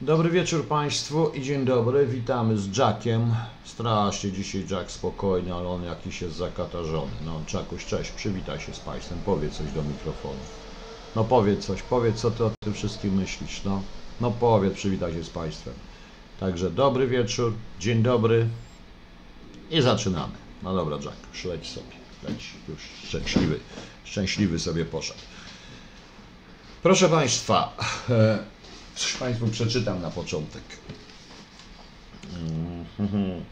Dobry wieczór Państwu i dzień dobry. Witamy z Jackiem. Strasznie dzisiaj Jack spokojny, ale on jakiś jest zakatarzony. No, Jackuś, cześć, przywitaj się z Państwem, powiedz coś do mikrofonu. No powiedz coś, powiedz co Ty o tym wszystkim myślisz, no. No powiedz, przywitaj się z Państwem. Także dobry wieczór, dzień dobry i zaczynamy. No dobra Jack, już sobie, leć, już szczęśliwy, szczęśliwy sobie poszedł. Proszę Państwa, e, coś Państwu przeczytam na początek. Mhm.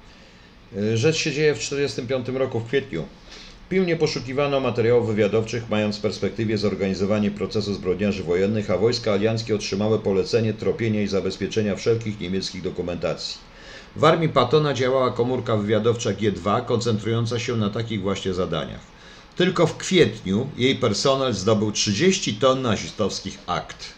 E, Rzecz się dzieje w 1945 roku w kwietniu. Pilnie poszukiwano materiałów wywiadowczych, mając w perspektywie zorganizowanie procesu zbrodniarzy wojennych, a wojska alianckie otrzymały polecenie tropienia i zabezpieczenia wszelkich niemieckich dokumentacji. W armii Pattona działała komórka wywiadowcza G2, koncentrująca się na takich właśnie zadaniach. Tylko w kwietniu jej personel zdobył 30 ton nazistowskich akt.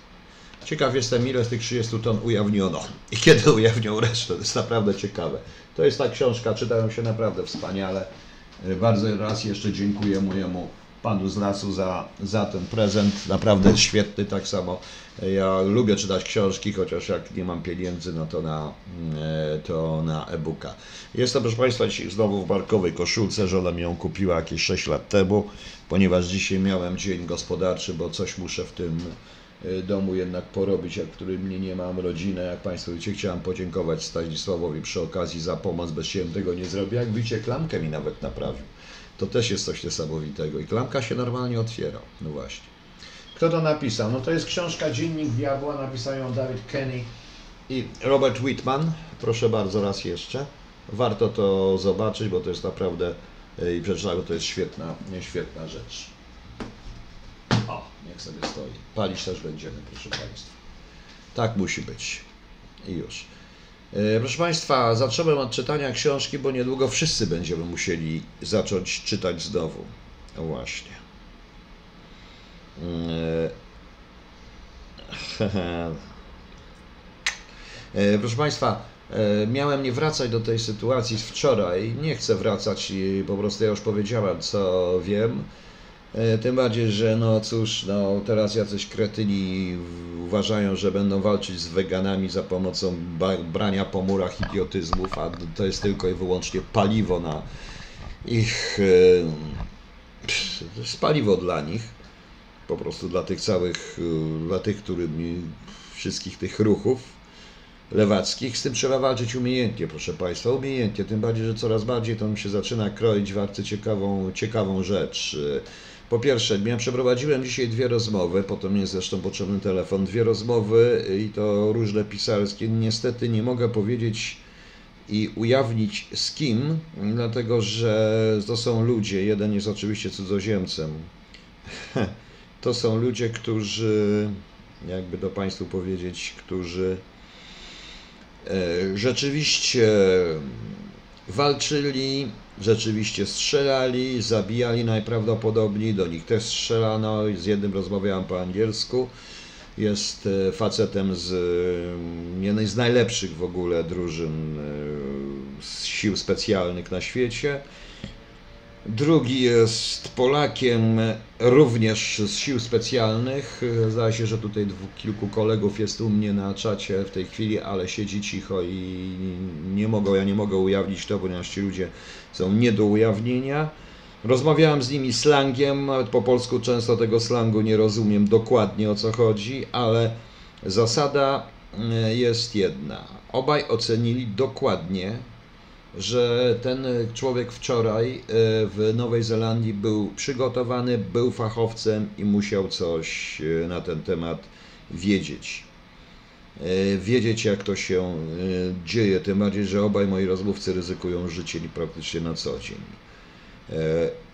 Ciekaw jestem, ile z tych 30 ton ujawniono i kiedy ujawnią resztę. To jest naprawdę ciekawe. To jest ta książka, czytają się naprawdę wspaniale. E, Bardzo raz jeszcze dziękuję mojemu panu z lasu za, za ten prezent. Naprawdę świetny. Tak samo e, ja lubię czytać książki, chociaż jak nie mam pieniędzy, no to na, e, to na e-booka. Jestem, proszę Państwa, dzisiaj znowu w barkowej koszulce. Żona mi ją kupiła jakieś 6 lat temu, ponieważ dzisiaj miałem dzień gospodarczy, bo coś muszę w tym domu jednak porobić, jak w którym mnie nie mam, rodzinę. Jak Państwo wiecie, chciałem podziękować Stanisławowi przy okazji za pomoc, bez siebie tego nie zrobię. Jak widzicie, klamkę mi nawet naprawił. To też jest coś niesamowitego. I klamka się normalnie otwiera. No właśnie. Kto to napisał? No to jest książka Dziennik Diabła, napisał ją David Kenny i Robert Whitman. Proszę bardzo, raz jeszcze. Warto to zobaczyć, bo to jest naprawdę e, i przeczytać, bo to jest świetna, świetna rzecz. Niech sobie stoi. Palić też będziemy, proszę Państwa. Tak musi być. I już. E, Proszę Państwa, zacząłem od czytania książki, bo niedługo wszyscy będziemy musieli zacząć czytać znowu. Właśnie. E, E, Proszę Państwa, miałem nie wracać do tej sytuacji z wczoraj. Nie chcę wracać i po prostu ja już powiedziałem, co wiem. E, Tym bardziej, że no cóż, no teraz jacyś kretyni uważają, że będą walczyć z weganami za pomocą brania po murach idiotyzmów, a to jest tylko i wyłącznie paliwo na ich... e, To jest paliwo dla nich, po prostu dla tych całych, e, dla tych, którymi wszystkich tych ruchów lewackich. Z tym trzeba walczyć umiejętnie, proszę Państwa, umiejętnie. Tym bardziej, że coraz bardziej to mi się zaczyna kroić w arce ciekawą, ciekawą rzecz. Po pierwsze, ja przeprowadziłem dzisiaj dwie rozmowy, potem jest zresztą potrzebny telefon, dwie rozmowy i to różne pisarskie. Niestety nie mogę powiedzieć i ujawnić z kim, dlatego że to są ludzie, jeden jest oczywiście cudzoziemcem. To są ludzie, którzy, jakby to Państwu powiedzieć, którzy e, rzeczywiście walczyli, rzeczywiście strzelali, zabijali najprawdopodobniej, do nich też strzelano. Z jednym rozmawiałem po angielsku. Jest e, facetem z e, jednej z najlepszych w ogóle drużyn e, sił specjalnych na świecie. Drugi jest Polakiem, również z sił specjalnych. Zdaje się, że tutaj kilku kolegów jest u mnie na czacie w tej chwili, ale siedzi cicho i nie mogą, ja nie mogę ujawnić to, ponieważ ci ludzie są nie do ujawnienia. Rozmawiałem z nimi slangiem, nawet po polsku często tego slangu nie rozumiem dokładnie o co chodzi, ale zasada e, jest jedna. Obaj ocenili dokładnie, że ten człowiek wczoraj e, w Nowej Zelandii był przygotowany, był fachowcem i musiał coś e, na ten temat wiedzieć. E, Wiedzieć, jak to się dzieje, tym bardziej, że obaj moi rozmówcy ryzykują życie praktycznie na co dzień.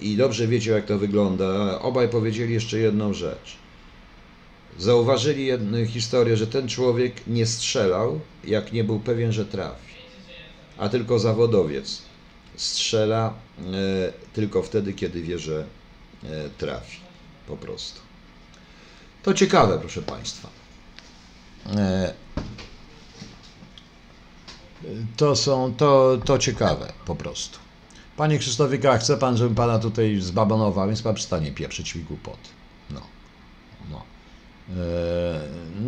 I dobrze wiecie, jak to wygląda. Obaj powiedzieli jeszcze jedną rzecz. Zauważyli historię, że ten człowiek nie strzelał, jak nie był pewien, że trafi a tylko zawodowiec strzela e, tylko wtedy, kiedy wie, że e, trafi. Po prostu. To ciekawe, proszę Państwa. E, to są, to, to ciekawe po prostu. Panie Krzysztofie, chce Pan, żebym Pana tutaj zbabonował, więc Pan przestanie pieprzyć mi głupot. E,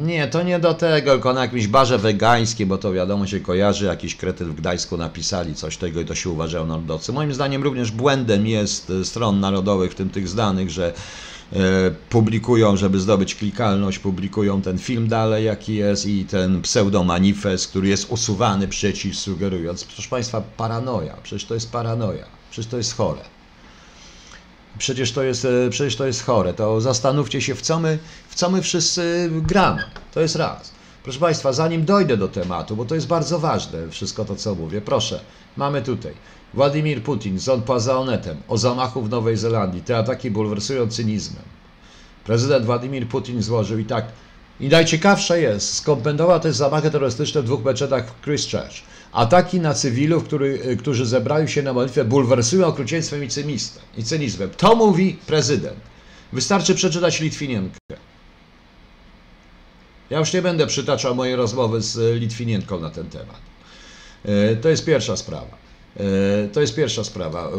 Nie, to nie do tego, tylko na jakimś barze wegańskim, bo to wiadomo się kojarzy, jakiś kretyn w Gdańsku napisali coś tego i to się uważają narodowcy. Moim zdaniem również błędem jest e, stron narodowych, w tym tych znanych, że e, publikują, żeby zdobyć klikalność, publikują ten film dalej, jaki jest i ten pseudomanifest, który jest usuwany przeciw, sugerując, proszę Państwa, paranoja, przecież to jest paranoja, przecież to jest chore. Przecież to jest, e, przecież to jest chore. To zastanówcie się, w co, my, w co my wszyscy gramy. To jest raz. Proszę Państwa, zanim dojdę do tematu, bo to jest bardzo ważne, wszystko to, co mówię, proszę, mamy tutaj Władimir Putin z poza Onetem o zamachu w Nowej Zelandii. Te ataki bulwersują cynizmem. Prezydent Władimir Putin złożył i tak, i najciekawsze jest, skompentował też zamachy terrorystyczne w dwóch meczetach w Christchurch. Ataki na cywilów, który, y, którzy zebrali się na modlitwę, bulwersują okrucieństwem i cynizmem. I cynizmem. To mówi prezydent. Wystarczy przeczytać Litwinienkę. Ja już nie będę przytaczał mojej rozmowy z y, Litwinienką na ten temat. Y, to jest pierwsza sprawa. To jest pierwsza sprawa.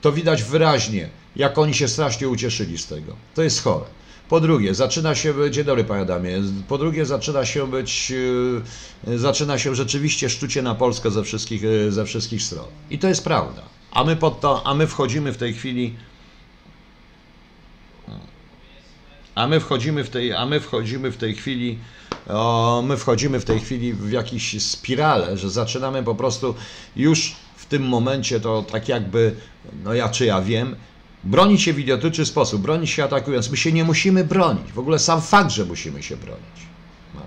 To widać wyraźnie, jak oni się strasznie ucieszyli z tego. To jest chore. Po drugie, zaczyna się być, dzień dobry panie Adamie, po drugie zaczyna się być, yy, zaczyna się rzeczywiście szczucie na Polskę ze wszystkich, yy, ze wszystkich stron. I to jest prawda. A my pod to, a my wchodzimy w tej chwili a my wchodzimy w tej, a my wchodzimy w tej chwili, o, my wchodzimy w tej chwili w jakąś spiralę, że zaczynamy po prostu już w tym momencie to tak jakby, no ja czy ja wiem, Bronić się w idiotyczny sposób, bronić się atakując. My się nie musimy bronić. W ogóle sam fakt, że musimy się bronić. No.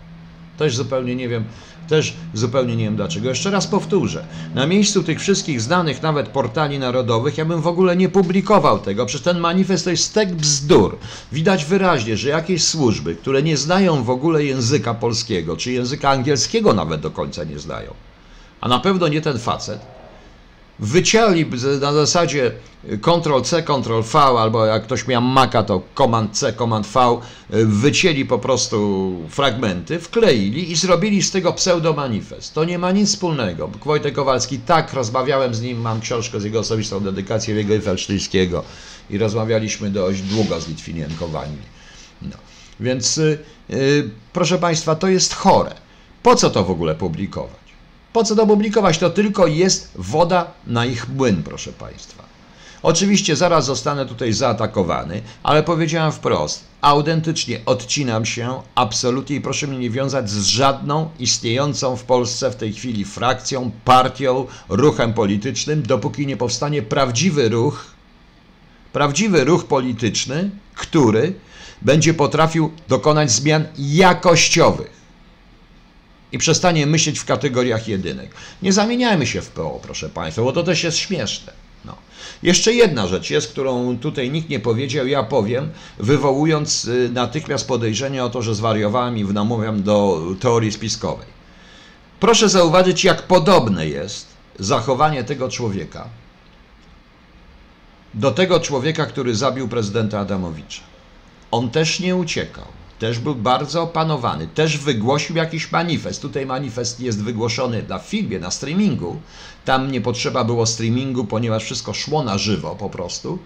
Też zupełnie nie wiem, też zupełnie nie wiem dlaczego. Jeszcze raz powtórzę. Na miejscu tych wszystkich znanych nawet portali narodowych ja bym w ogóle nie publikował tego. Przecież ten manifest to jest stek bzdur. Widać wyraźnie, że jakieś służby, które nie znają w ogóle języka polskiego, czy języka angielskiego nawet do końca nie znają, a na pewno nie ten facet, wycięli na zasadzie Ctrl-C, Ctrl-V, albo jak ktoś miał Maca, to Command-C, Command-V, wycięli po prostu fragmenty, wkleili i zrobili z tego pseudomanifest. To nie ma nic wspólnego. Wojtek Kowalski, tak, rozmawiałem z nim, mam książkę z jego osobistą dedykacją jego Felsztyńskiego i rozmawialiśmy dość długo z Litwinienką No. Więc yy, proszę Państwa, to jest chore. Po co to w ogóle publikować? Po co to publikować? To tylko jest woda na ich młyn, proszę Państwa. Oczywiście zaraz zostanę tutaj zaatakowany, ale powiedziałem wprost, autentycznie odcinam się absolutnie i proszę mnie nie wiązać z żadną istniejącą w Polsce w tej chwili frakcją, partią, ruchem politycznym, dopóki nie powstanie prawdziwy ruch, prawdziwy ruch polityczny, który będzie potrafił dokonać zmian jakościowych i przestanie myśleć w kategoriach jedynek. Nie zamieniajmy się w PO, proszę Państwa, bo to też jest śmieszne. No. Jeszcze jedna rzecz jest, którą tutaj nikt nie powiedział, ja powiem, wywołując y, natychmiast podejrzenie o to, że zwariowałem i namówiam do teorii spiskowej. Proszę zauważyć, jak podobne jest zachowanie tego człowieka do tego człowieka, który zabił prezydenta Adamowicza. On też nie uciekał też był bardzo opanowany, też wygłosił jakiś manifest. Tutaj manifest jest wygłoszony na filmie, na streamingu. Tam nie potrzeba było streamingu, ponieważ wszystko szło na żywo po prostu.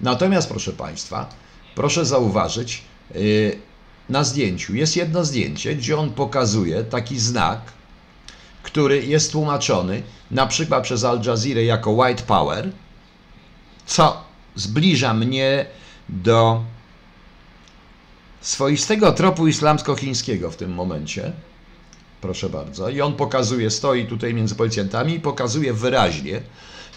Natomiast, proszę Państwa, proszę zauważyć, yy, na zdjęciu jest jedno zdjęcie, gdzie on pokazuje taki znak, który jest tłumaczony na przykład przez Al Jazeera jako White Power, co zbliża mnie do swoistego tropu islamsko-chińskiego w tym momencie. Proszę bardzo. I on pokazuje, stoi tutaj między policjantami i pokazuje wyraźnie,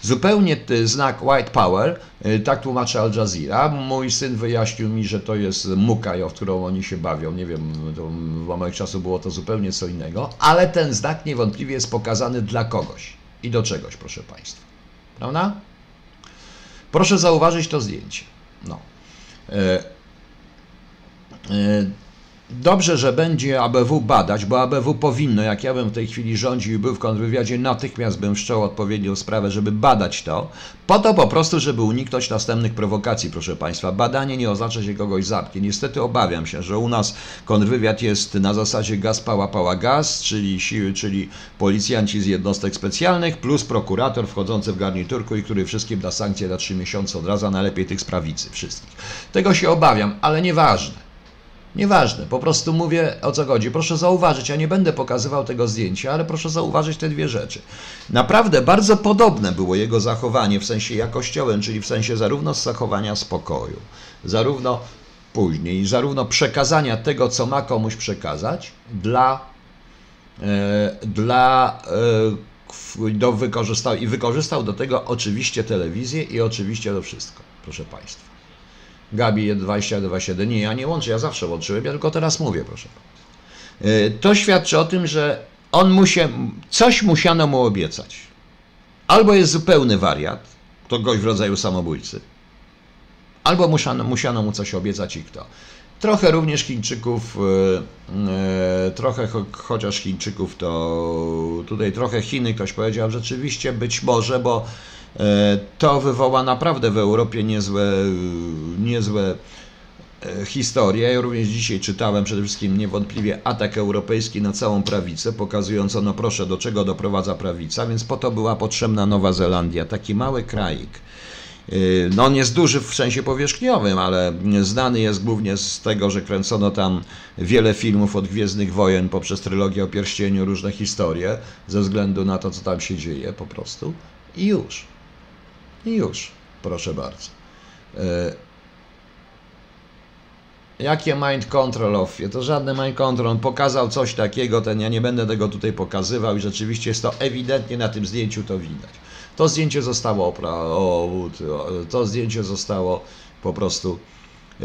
zupełnie znak White Power, y, tak tłumaczy Al Jazeera. Mój syn wyjaśnił mi, że to jest muka, w którą oni się bawią. Nie wiem, w moich czasów było to zupełnie co innego, ale ten znak niewątpliwie jest pokazany dla kogoś i do czegoś, proszę Państwa. Prawda? Proszę zauważyć to zdjęcie. No. E, dobrze, że będzie ABW badać, bo ABW powinno, jak ja bym w tej chwili rządził i był w kontrwywiadzie, natychmiast bym wszczął odpowiednią sprawę, żeby badać to, po to po prostu, żeby uniknąć następnych prowokacji, proszę Państwa. Badanie nie oznacza się kogoś zamknie. Niestety obawiam się, że u nas kontrwywiad jest na zasadzie gaz pała pała gaz, czyli siły, czyli policjanci z jednostek specjalnych, plus prokurator wchodzący w garniturku i który wszystkim da sankcje na trzy miesiące od razu, a najlepiej tych z prawicy wszystkich. Tego się obawiam, ale nieważne. Nieważne, po prostu mówię o co chodzi. Proszę zauważyć, ja nie będę pokazywał tego zdjęcia, ale proszę zauważyć te dwie rzeczy. Naprawdę bardzo podobne było jego zachowanie w sensie jakościowym, czyli w sensie zarówno zachowania spokoju, zarówno później, zarówno przekazania tego, co ma komuś przekazać, dla, e, dla e, do wykorzystał i wykorzystał do tego oczywiście telewizję i oczywiście to wszystko, proszę Państwa. Gabi 2027. Nie, ja nie łączę, ja zawsze łączyłem, ja tylko teraz mówię, proszę. E, to świadczy o tym, że on musie, coś musiano mu obiecać. Albo jest zupełny wariat, to gość w rodzaju samobójcy, albo musiano, musiano mu coś obiecać i kto. Trochę również Chińczyków, e, e, trochę chociaż Chińczyków to tutaj trochę Chiny ktoś powiedział rzeczywiście być może, bo to wywoła naprawdę w Europie niezłe, niezłe e, historie. Ja również dzisiaj czytałem przede wszystkim niewątpliwie atak europejski na całą prawicę, pokazując, no proszę, do czego doprowadza prawica, więc po to była potrzebna Nowa Zelandia, taki mały kraik. E, no on jest duży w sensie powierzchniowym, ale znany jest głównie z tego, że kręcono tam wiele filmów od Gwiezdnych Wojen poprzez trylogię o pierścieniu, różne historie, ze względu na to, co tam się dzieje po prostu. I już. I już, proszę bardzo. E, jakie mind control of? To żadny mind control. On pokazał coś takiego, ten ja nie będę tego tutaj pokazywał i rzeczywiście jest to ewidentnie na tym zdjęciu to widać. To zdjęcie zostało to zdjęcie zostało po prostu e,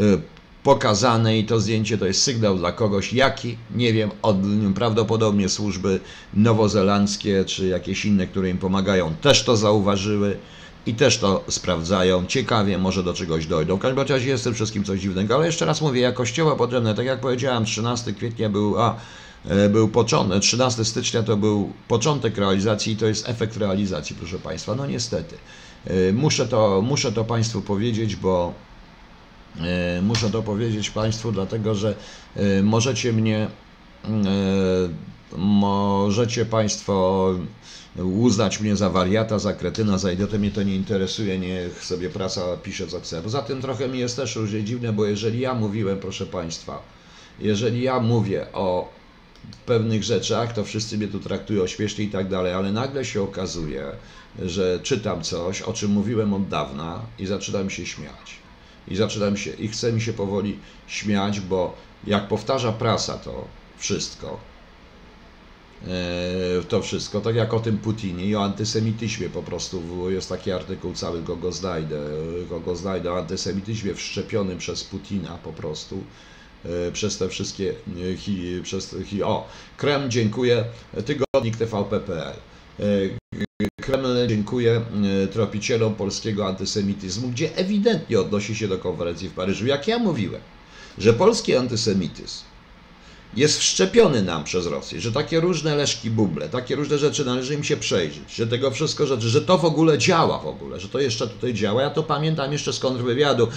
pokazane i to zdjęcie to jest sygnał dla kogoś, jaki, nie wiem, od, prawdopodobnie służby nowozelandzkie czy jakieś inne, które im pomagają, też to zauważyły i też to sprawdzają. Ciekawie, może do czegoś dojdą. W każdym razie jest tym wszystkim coś dziwnego, ale jeszcze raz mówię, jakościowo potrzebne, tak jak powiedziałem, 13 kwietnia był, a, e, był początek, 13 stycznia to był początek realizacji i to jest efekt realizacji, proszę Państwa. No niestety. E, muszę to, muszę to Państwu powiedzieć, bo e, muszę to powiedzieć Państwu, dlatego że możecie mnie, możecie Państwo uznać mnie za wariata, za kretyna, za idiotę, mnie to nie interesuje, niech sobie prasa pisze co chce. Poza tym trochę mi jest też różnie dziwne, bo jeżeli ja mówiłem, proszę Państwa, jeżeli ja mówię o pewnych rzeczach, to wszyscy mnie tu traktują śmiesznie i tak dalej, ale nagle się okazuje, że czytam coś, o czym mówiłem od dawna i zaczynam się śmiać. I zaczynam się, i chce mi się powoli śmiać, bo jak powtarza prasa to wszystko, to wszystko, tak jak o tym Putinie i o antysemityzmie po prostu, jest taki artykuł cały, kogo znajdę, kogo znajdę o antysemityzmie wszczepionym przez Putina po prostu, e, przez te wszystkie, e, hi, przez, hi, o, Kreml dziękuję, tygodnik TVP.pl. Kreml dziękuję tropicielom polskiego antysemityzmu, gdzie ewidentnie odnosi się do konferencji w Paryżu. Jak ja mówiłem, że polski antysemityzm jest wszczepiony nam przez Rosję, że takie różne leszki buble, takie różne rzeczy należy im się przejrzeć, że tego wszystko rzeczy, że to w ogóle działa w ogóle, że to jeszcze tutaj działa. Ja to pamiętam jeszcze z kontrwywiadu.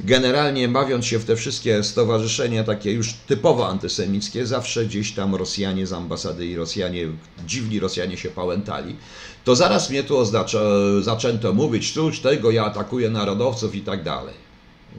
Generalnie bawiąc się w te wszystkie stowarzyszenia takie już typowo antysemickie, zawsze gdzieś tam Rosjanie z ambasady i Rosjanie, dziwni Rosjanie się pałętali. To zaraz mnie tu oznacza, zaczęto mówić, cóż tego ja atakuję narodowców i tak dalej.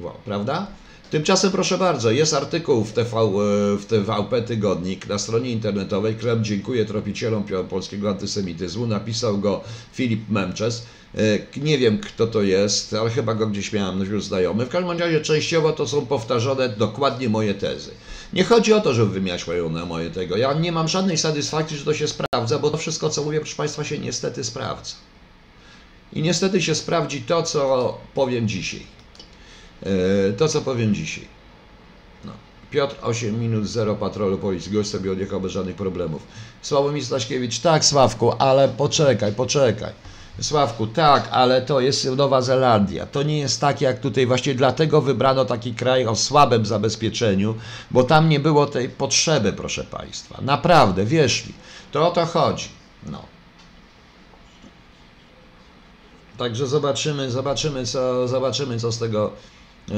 Wow, prawda? Tymczasem proszę bardzo, jest artykuł w, TV, e, w TVP Tygodnik na stronie internetowej. Krem dziękuję tropicielom polskiego antysemityzmu. Napisał go Filip Memczes. E, nie wiem kto to jest, ale chyba go gdzieś miałem już znajomy. W każdym razie częściowo to są powtarzane dokładnie moje tezy. Nie chodzi o to, żeby wymiać moje, moje tego. Ja nie mam żadnej satysfakcji, że to się sprawdza, bo to wszystko, co mówię, proszę Państwa, się niestety sprawdza. I niestety się sprawdzi to, co powiem dzisiaj. E, to, co powiem dzisiaj. No. Piotr 8 minut 0 patrolu policji. Gość sobie odjechał bez żadnych problemów. Sławomir Staszkiewicz, tak Sławku, ale poczekaj, poczekaj. Sławku, tak, ale to jest Nowa Zelandia. To nie jest tak jak tutaj. Właśnie dlatego wybrano taki kraj o słabym zabezpieczeniu, bo tam nie było tej potrzeby, proszę Państwa. Naprawdę, wierz mi. To o to chodzi. No. Także zobaczymy, zobaczymy, co, zobaczymy, co z tego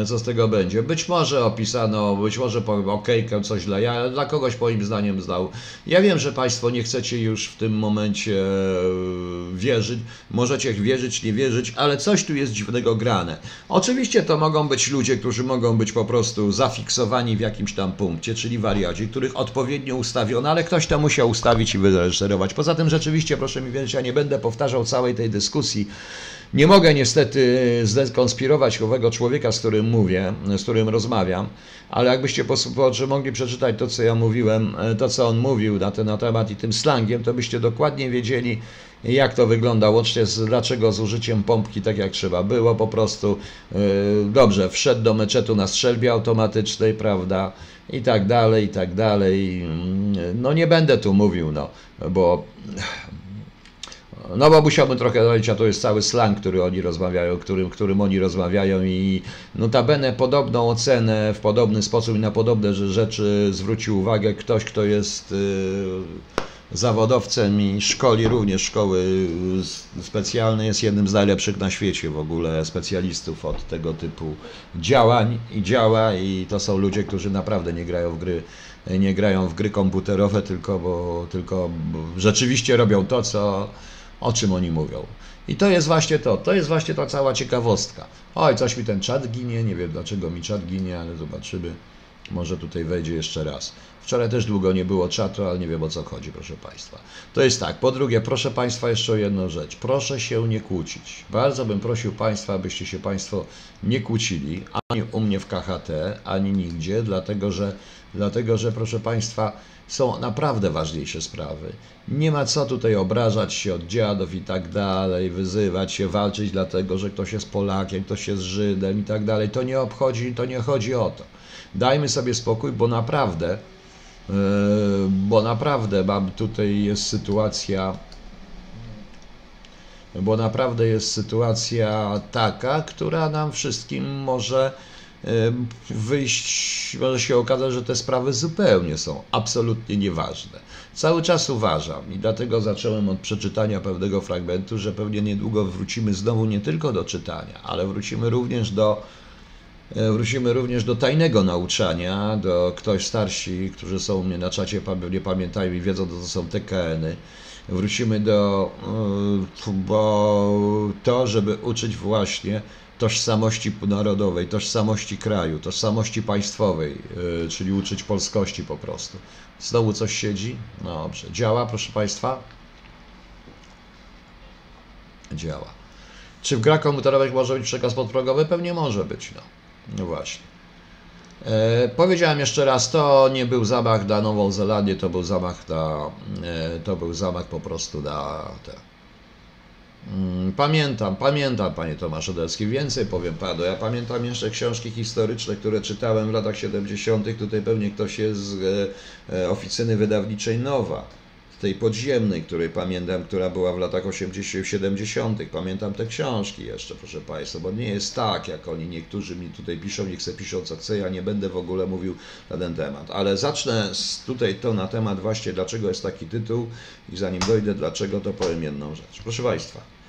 co z tego będzie. Być może opisano, być może powiem okejkę, coś dla ja, dla kogoś moim zdaniem zdał. Ja wiem, że Państwo nie chcecie już w tym momencie e, wierzyć, możecie wierzyć, nie wierzyć, ale coś tu jest dziwnego grane. Oczywiście to mogą być ludzie, którzy mogą być po prostu zafiksowani w jakimś tam punkcie, czyli wariaci, których odpowiednio ustawiono, ale ktoś to musiał ustawić i wyreżyserować. Poza tym rzeczywiście, proszę mi wierzyć, ja nie będę powtarzał całej tej dyskusji, nie mogę niestety zdekonspirować owego człowieka, z którym mówię, z którym rozmawiam, ale jakbyście mogli przeczytać to, co ja mówiłem, to, co on mówił na ten na temat i tym slangiem, to byście dokładnie wiedzieli, jak to wygląda, łącznie z dlaczego z użyciem pompki tak jak trzeba było, po prostu yy, dobrze, wszedł do meczetu na strzelbie automatycznej, prawda, i tak dalej, i tak dalej. No nie będę tu mówił, no, bo no bo musiałbym trochę dodać, a to jest cały slang, który oni rozmawiają, którym, którym oni rozmawiają i notabene podobną ocenę w podobny sposób i na podobne rzeczy zwrócił uwagę ktoś, kto jest y, zawodowcem i szkoli również szkoły specjalne, jest jednym z najlepszych na świecie w ogóle specjalistów od tego typu działań i działa i to są ludzie, którzy naprawdę nie grają w gry nie grają w gry komputerowe, tylko, bo, tylko bo rzeczywiście robią to, co, o czym oni mówią. I to jest właśnie to, to jest właśnie ta cała ciekawostka. Oj, coś mi ten czat ginie, nie wiem dlaczego mi czat ginie, ale zobaczymy. Może tutaj wejdzie jeszcze raz. Wczoraj też długo nie było czatu, ale nie wiem o co chodzi, proszę Państwa. To jest tak. Po drugie, proszę Państwa jeszcze o jedną rzecz. Proszę się nie kłócić. Bardzo bym prosił Państwa, abyście się Państwo nie kłócili, ani u mnie w KHT, ani nigdzie, dlatego że, dlatego że proszę Państwa, są naprawdę ważniejsze sprawy. Nie ma co tutaj obrażać się od dziadów i tak dalej, wyzywać się, walczyć dlatego, że ktoś jest Polakiem, ktoś jest Żydem i tak dalej. To nie obchodzi, to nie chodzi o to. Dajmy sobie spokój, bo naprawdę, yy, bo naprawdę mam tutaj jest sytuacja, bo naprawdę jest sytuacja taka, która nam wszystkim może wyjść, może się okazać, że te sprawy zupełnie są absolutnie nieważne. Cały czas uważam i dlatego zacząłem od przeczytania pewnego fragmentu, że pewnie niedługo wrócimy znowu nie tylko do czytania, ale wrócimy również do e, Wrócimy również do tajnego nauczania, do ktoś starsi, którzy są u mnie na czacie, nie pamiętają i wiedzą, co są TKN-y. Wrócimy do, e, bo to, żeby uczyć właśnie tożsamości narodowej, tożsamości kraju, tożsamości państwowej, yy, czyli uczyć polskości po prostu. Znowu coś siedzi? No dobrze. Działa, proszę Państwa? Działa. Czy w grach komputerowych może być przekaz podprogowy? Pewnie może być, no. No właśnie. E, powiedziałem jeszcze raz, to nie był zamach na Nową Zelandię, to był zamach na, e, to był zamach po prostu na te, pamiętam, pamiętam, panie Tomasz Odelski, więcej powiem panu. Ja pamiętam jeszcze książki historyczne, które czytałem w latach 70. Tutaj pewnie ktoś jest z e, e, oficyny wydawniczej Nowa tej podziemnej, której pamiętam, która była w latach 80., 70. Pamiętam te książki jeszcze, proszę Państwa, bo nie jest tak, jak oni niektórzy mi tutaj piszą, se piszą co chce, ja nie będę w ogóle mówił na ten temat. Ale zacznę tutaj to na temat właśnie, dlaczego jest taki tytuł i zanim dojdę, dlaczego, to powiem jedną rzecz. Proszę Państwa,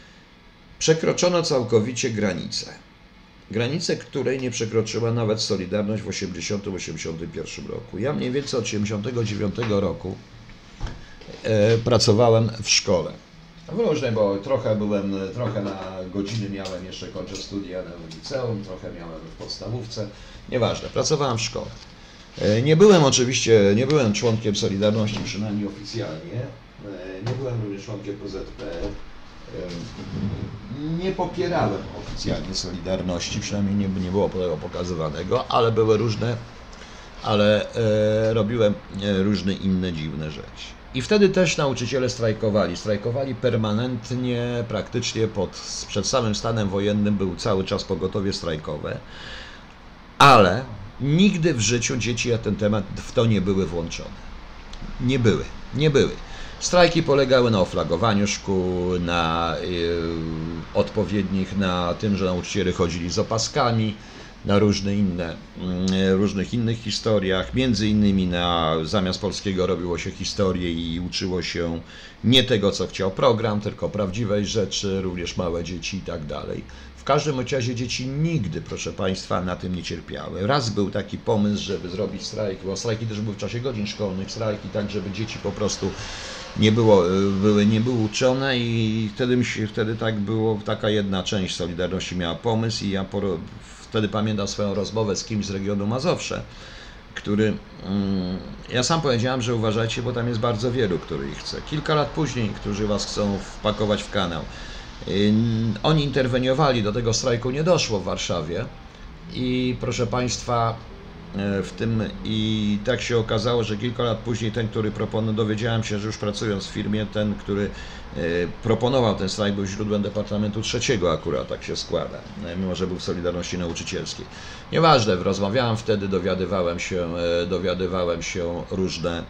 Przekroczono całkowicie granicę. Granicę, której nie przekroczyła nawet Solidarność w 1980-1981 roku. Ja mniej więcej od 1989 roku pracowałem w szkole. W różnej, bo trochę byłem, trochę na godziny miałem, jeszcze kończę studia w liceum, trochę miałem w podstawówce, nieważne, pracowałem w szkole. E, nie byłem oczywiście, nie byłem członkiem Solidarności, przynajmniej oficjalnie, e, nie byłem również członkiem PZP, nie popierałem oficjalnie Solidarności, przynajmniej nie, nie było tego pokazywanego, ale były różne, ale e, robiłem e, różne inne dziwne rzeczy. I wtedy też nauczyciele strajkowali. Strajkowali permanentnie, praktycznie pod, przed samym stanem wojennym był cały czas pogotowie strajkowe, ale nigdy w życiu dzieci na ten temat w to nie były włączone. Nie były, nie były. Strajki polegały na oflagowaniu szkół, na y, odpowiednich, na tym, że nauczyciele chodzili z opaskami, na różne inne, y, różnych innych historiach. Między innymi na zamiast polskiego robiło się historię i uczyło się nie tego, co chciał program, tylko prawdziwej rzeczy, również małe dzieci i tak dalej. W każdym razie dzieci nigdy, proszę Państwa, na tym nie cierpiały. Raz był taki pomysł, żeby zrobić strajk, bo strajki też były w czasie godzin szkolnych, strajki tak, żeby dzieci po prostu nie, było, były, nie były uczone i wtedy, wtedy tak było, taka jedna część Solidarności miała pomysł i ja po, wtedy pamiętam swoją rozmowę z kimś z regionu Mazowsze, który, mm, ja sam powiedziałem, że uważajcie, bo tam jest bardzo wielu, który ich chce. Kilka lat później, którzy was chcą wpakować w kanał. Oni interweniowali, do tego strajku nie doszło w Warszawie i proszę Państwa, w tym i tak się okazało, że kilka lat później ten, który proponował, dowiedziałem się, że już pracując w firmie, ten, który e, proponował ten strajk był źródłem Departamentu Trzeciego akurat, tak się składa, e, mimo że był w Solidarności Nauczycielskiej. Nieważne, rozmawiałem wtedy, dowiadywałem się, dowiadywałem się różne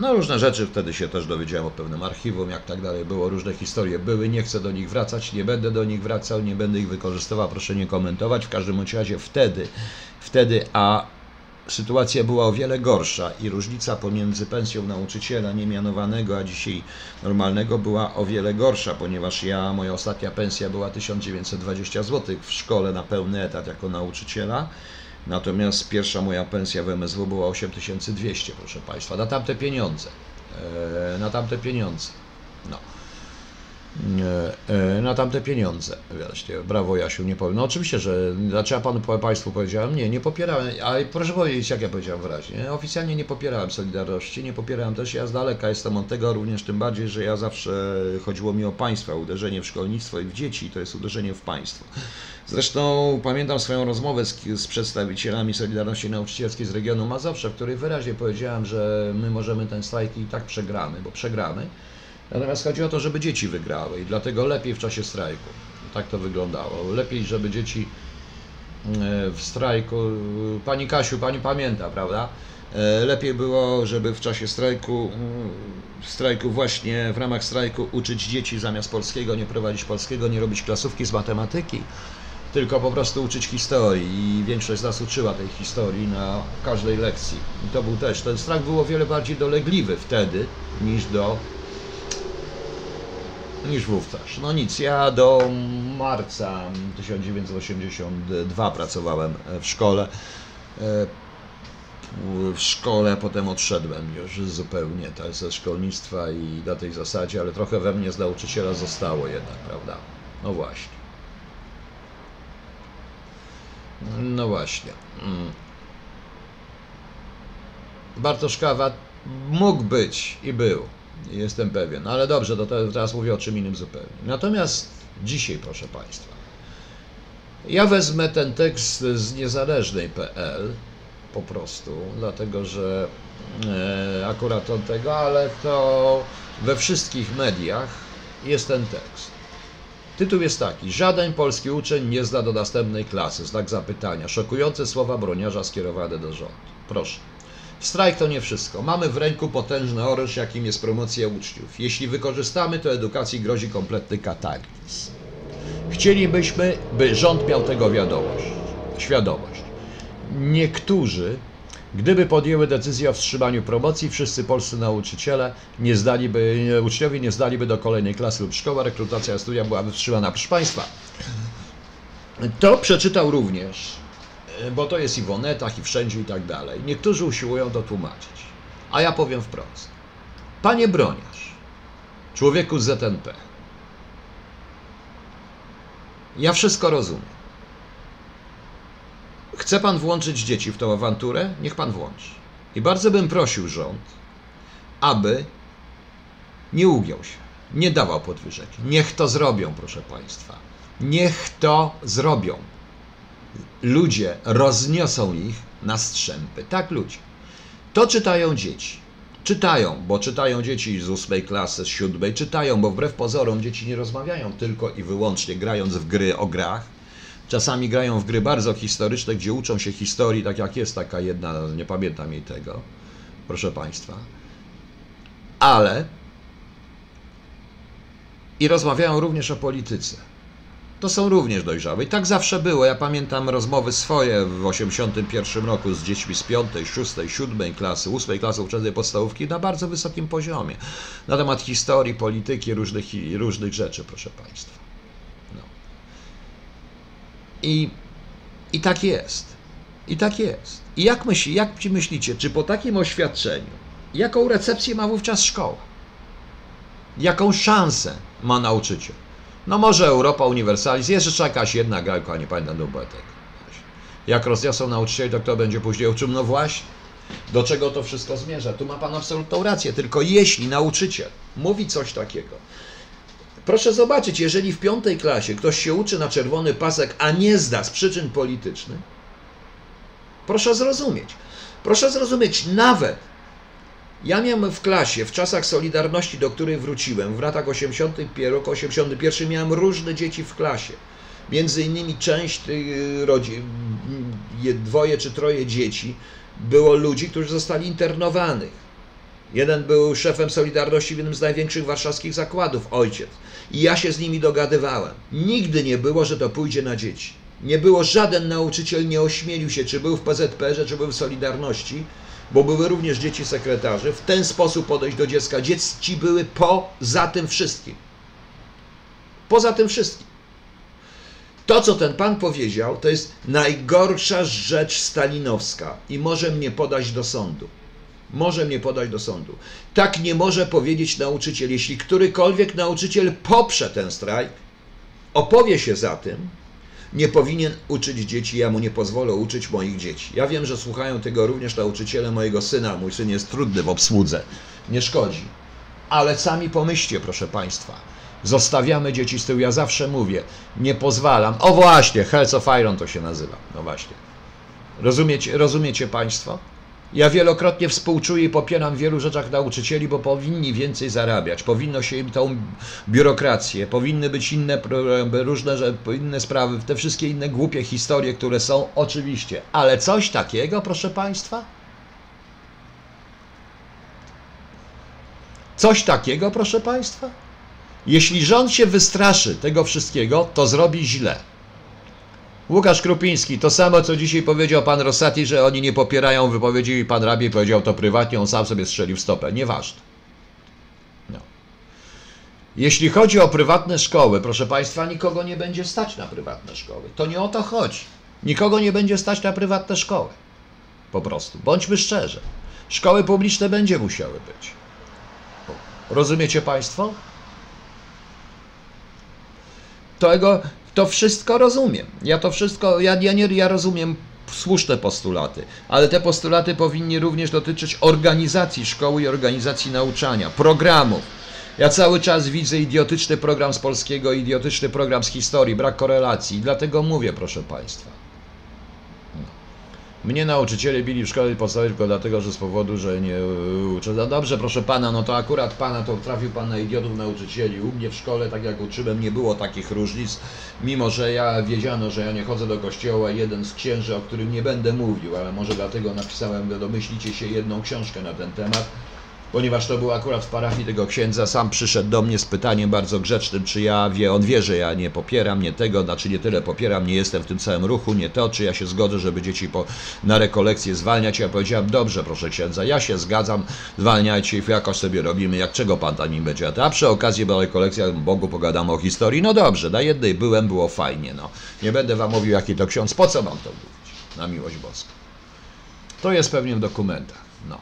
no różne rzeczy, wtedy się też dowiedziałem o pewnym archiwum, jak tak dalej było, różne historie były, nie chcę do nich wracać, nie będę do nich wracał, nie będę ich wykorzystywał, proszę nie komentować, w każdym razie wtedy, wtedy, a sytuacja była o wiele gorsza i różnica pomiędzy pensją nauczyciela niemianowanego, a dzisiaj normalnego była o wiele gorsza, ponieważ ja, moja ostatnia pensja była 1920 zł w szkole na pełny etat jako nauczyciela, Natomiast pierwsza moja pensja w MSW była 8200, proszę Państwa, na tamte pieniądze. E, na tamte pieniądze. No. E, e, na tamte pieniądze. Właśnie, brawo Jasiu, nie powiem. No oczywiście, że dlaczego panu Państwu powiedziałem? Nie, nie popierałem, ale proszę powiedzieć, jak ja powiedziałem wyraźnie. Oficjalnie nie popierałem Solidarności, nie popierałem też, ja z daleka jestem od tego, również tym bardziej, że ja zawsze chodziło mi o państwa, uderzenie w szkolnictwo i w dzieci, to jest uderzenie w państwo. Zresztą pamiętam swoją rozmowę z, z, przedstawicielami Solidarności Nauczycielskiej z regionu Mazowsza, w której wyraźnie powiedziałem, że my możemy ten strajk i tak przegramy, bo przegramy. Natomiast chodzi o to, żeby dzieci wygrały i dlatego lepiej w czasie strajku. Tak to wyglądało. Lepiej, żeby dzieci e, w strajku. Pani Kasiu, pani pamięta, prawda? E, lepiej było, żeby w czasie strajku, mm, strajku właśnie, w ramach strajku uczyć dzieci zamiast polskiego, nie prowadzić polskiego, nie robić klasówki z matematyki, tylko po prostu uczyć historii i większość z nas uczyła tej historii na każdej lekcji. I to był też, ten strach był o wiele bardziej dolegliwy wtedy niż do niż wówczas. No nic, ja do marca 1982 pracowałem w szkole. E, w szkole, potem odszedłem już zupełnie tak, ze szkolnictwa i na tej zasadzie, ale trochę we mnie z nauczyciela zostało jednak, prawda? No właśnie. No właśnie. Mm. Bartosz Kawa mógł być i był. Jestem pewien. Ale dobrze, to teraz mówię o czym innym zupełnie. Natomiast dzisiaj, proszę Państwa, ja wezmę ten tekst z niezależnej.pl po prostu, dlatego że e, akurat od tego, ale to we wszystkich mediach jest ten tekst. Tytuł jest taki: Żaden polski uczeń nie zda do następnej klasy. Znak zapytania. Szokujące słowa broniarza skierowane do rządu. Proszę. Strajk to nie wszystko. Mamy w ręku potężny oręż, jakim jest promocja uczniów. Jeśli wykorzystamy, to edukacji grozi kompletny katalizm. Chcielibyśmy, by rząd miał tego wiadomość, świadomość. Niektórzy, gdyby podjęły decyzję o wstrzymaniu promocji, wszyscy polscy nauczyciele nie zdaliby, uczniowie nie zdaliby do kolejnej klasy lub szkoła, rekrutacja studia byłaby wstrzymana. Proszę Państwa, to przeczytał również bo to jest i w onetach, i wszędzie i tak dalej. Niektórzy usiłują to tłumaczyć. A ja powiem wprost. Panie broniarz, człowieku z ZNP, ja wszystko rozumiem. Chce pan włączyć dzieci w tą awanturę? Niech pan włączy. I bardzo bym prosił rząd, aby nie ugiął się, nie dawał podwyżek. Niech to zrobią, proszę państwa. Niech to zrobią ludzie rozniosą ich na strzępy. Tak, ludzie. To czytają dzieci. Czytają, bo czytają dzieci z ósmej klasy, z siódmej, czytają, bo wbrew pozorom dzieci nie rozmawiają tylko i wyłącznie grając w gry o grach. Czasami grają w gry bardzo historyczne, gdzie uczą się historii, tak jak jest taka jedna, nie pamiętam jej tego, proszę Państwa. Ale i rozmawiają również o polityce to są również dojrzałe. I tak zawsze było. Ja pamiętam rozmowy swoje w 81 roku z dziećmi z 5, 6, 7 klasy, 8 klasy ówczesnej podstawówki na bardzo wysokim poziomie. Na temat historii, polityki, różnych, różnych rzeczy, proszę Państwa. No. I, I tak jest. I tak jest. I jak, myśli, jak myślicie, czy po takim oświadczeniu, jaką recepcję ma wówczas szkoła? Jaką szansę ma nauczyciel? No może Europa Universalis, jest jeszcze jakaś jedna gałka, nie pamiętam tego. Jak rozniosą nauczycieli, to kto będzie później uczył? No właśnie. Do czego to wszystko zmierza? Tu ma Pan absolutną rację, tylko jeśli nauczyciel mówi coś takiego, proszę zobaczyć, jeżeli w piątej klasie ktoś się uczy na czerwony pasek, a nie zda z przyczyn politycznych, proszę zrozumieć, proszę zrozumieć, nawet ja miałem w klasie, w czasach Solidarności, do której wróciłem, w latach 81, roku 81, miałem różne dzieci w klasie. Między innymi część tych rodzin, dwoje czy troje dzieci, było ludzi, którzy zostali internowanych. Jeden był szefem Solidarności w jednym z największych warszawskich zakładów, ojciec. I ja się z nimi dogadywałem. Nigdy nie było, że to pójdzie na dzieci. Nie było, żaden nauczyciel nie ośmielił się, czy był w PZPR, czy był w Solidarności, bo były również dzieci sekretarzy, w ten sposób podejść do dziecka. Dzieci były poza tym wszystkim. Poza tym wszystkim. To, co ten pan powiedział, to jest najgorsza rzecz stalinowska i może mnie podać do sądu. Może mnie podać do sądu. Tak nie może powiedzieć nauczyciel. Jeśli którykolwiek nauczyciel poprze ten strajk, opowie się za tym, nie powinien uczyć dzieci, ja mu nie pozwolę uczyć moich dzieci. Ja wiem, że słuchają tego również nauczyciele mojego syna. Mój syn jest trudny w obsłudze, nie szkodzi. Ale sami pomyślcie, proszę Państwa, zostawiamy dzieci z tyłu. Ja zawsze mówię, nie pozwalam. O właśnie, Health of Iron to się nazywa. No właśnie. Rozumiecie, rozumiecie Państwo? Ja wielokrotnie współczuję i popieram w wielu rzeczach nauczycieli, bo powinni więcej zarabiać. Powinno się im tą biurokrację, powinny być inne różne inne sprawy, te wszystkie inne głupie historie, które są, oczywiście. Ale coś takiego, proszę Państwa? Coś takiego, proszę Państwa? Jeśli rząd się wystraszy tego wszystkiego, to zrobi źle. Łukasz Krupiński, to samo co dzisiaj powiedział pan Rosati, że oni nie popierają wypowiedzi pan Rabi powiedział to prywatnie, on sam sobie strzelił w stopę. Nieważne. No. Jeśli chodzi o prywatne szkoły, proszę państwa, nikogo nie będzie stać na prywatne szkoły. To nie o to chodzi. Nikogo nie będzie stać na prywatne szkoły. Po prostu. Bądźmy szczerzy. Szkoły publiczne będzie musiały być. Rozumiecie państwo? Tego, to wszystko rozumiem. Ja to wszystko, ja, ja, nie, ja rozumiem słuszne postulaty, ale te postulaty powinny również dotyczyć organizacji szkoły i organizacji nauczania, programów. Ja cały czas widzę idiotyczny program z polskiego, idiotyczny program z historii, brak korelacji. Dlatego mówię, proszę Państwa. Mnie nauczyciele bili w szkole podstawowej tylko dlatego, że z powodu, że nie uczę. No dobrze, proszę pana, no to akurat pana to trafił pan na idiotów nauczycieli. U mnie w szkole, tak jak uczyłem, nie było takich różnic, mimo że ja wiedziano, że ja nie chodzę do kościoła. Jeden z księży, o którym nie będę mówił, ale może dlatego napisałem, domyślicie się, jedną książkę na ten temat ponieważ to był akurat w parafii tego księdza, sam przyszedł do mnie z pytaniem bardzo grzecznym, czy ja wie, on wie, że ja nie popieram, nie tego, znaczy nie tyle popieram, nie jestem w tym całym ruchu, nie to, czy ja się zgodzę, żeby dzieci po, na rekolekcję zwalniać. Ja powiedziałem, dobrze, proszę księdza, ja się zgadzam, zwalniajcie ich, jakoś sobie robimy, jak czego pan tam im będzie. A przy okazji bo rekolekcja, Bogu pogadamy o historii, no dobrze, na jednej byłem, było fajnie, no. Nie będę wam mówił, jaki to ksiądz, po co mam to mówić, na miłość boską. To jest pewnie w dokumentach, no.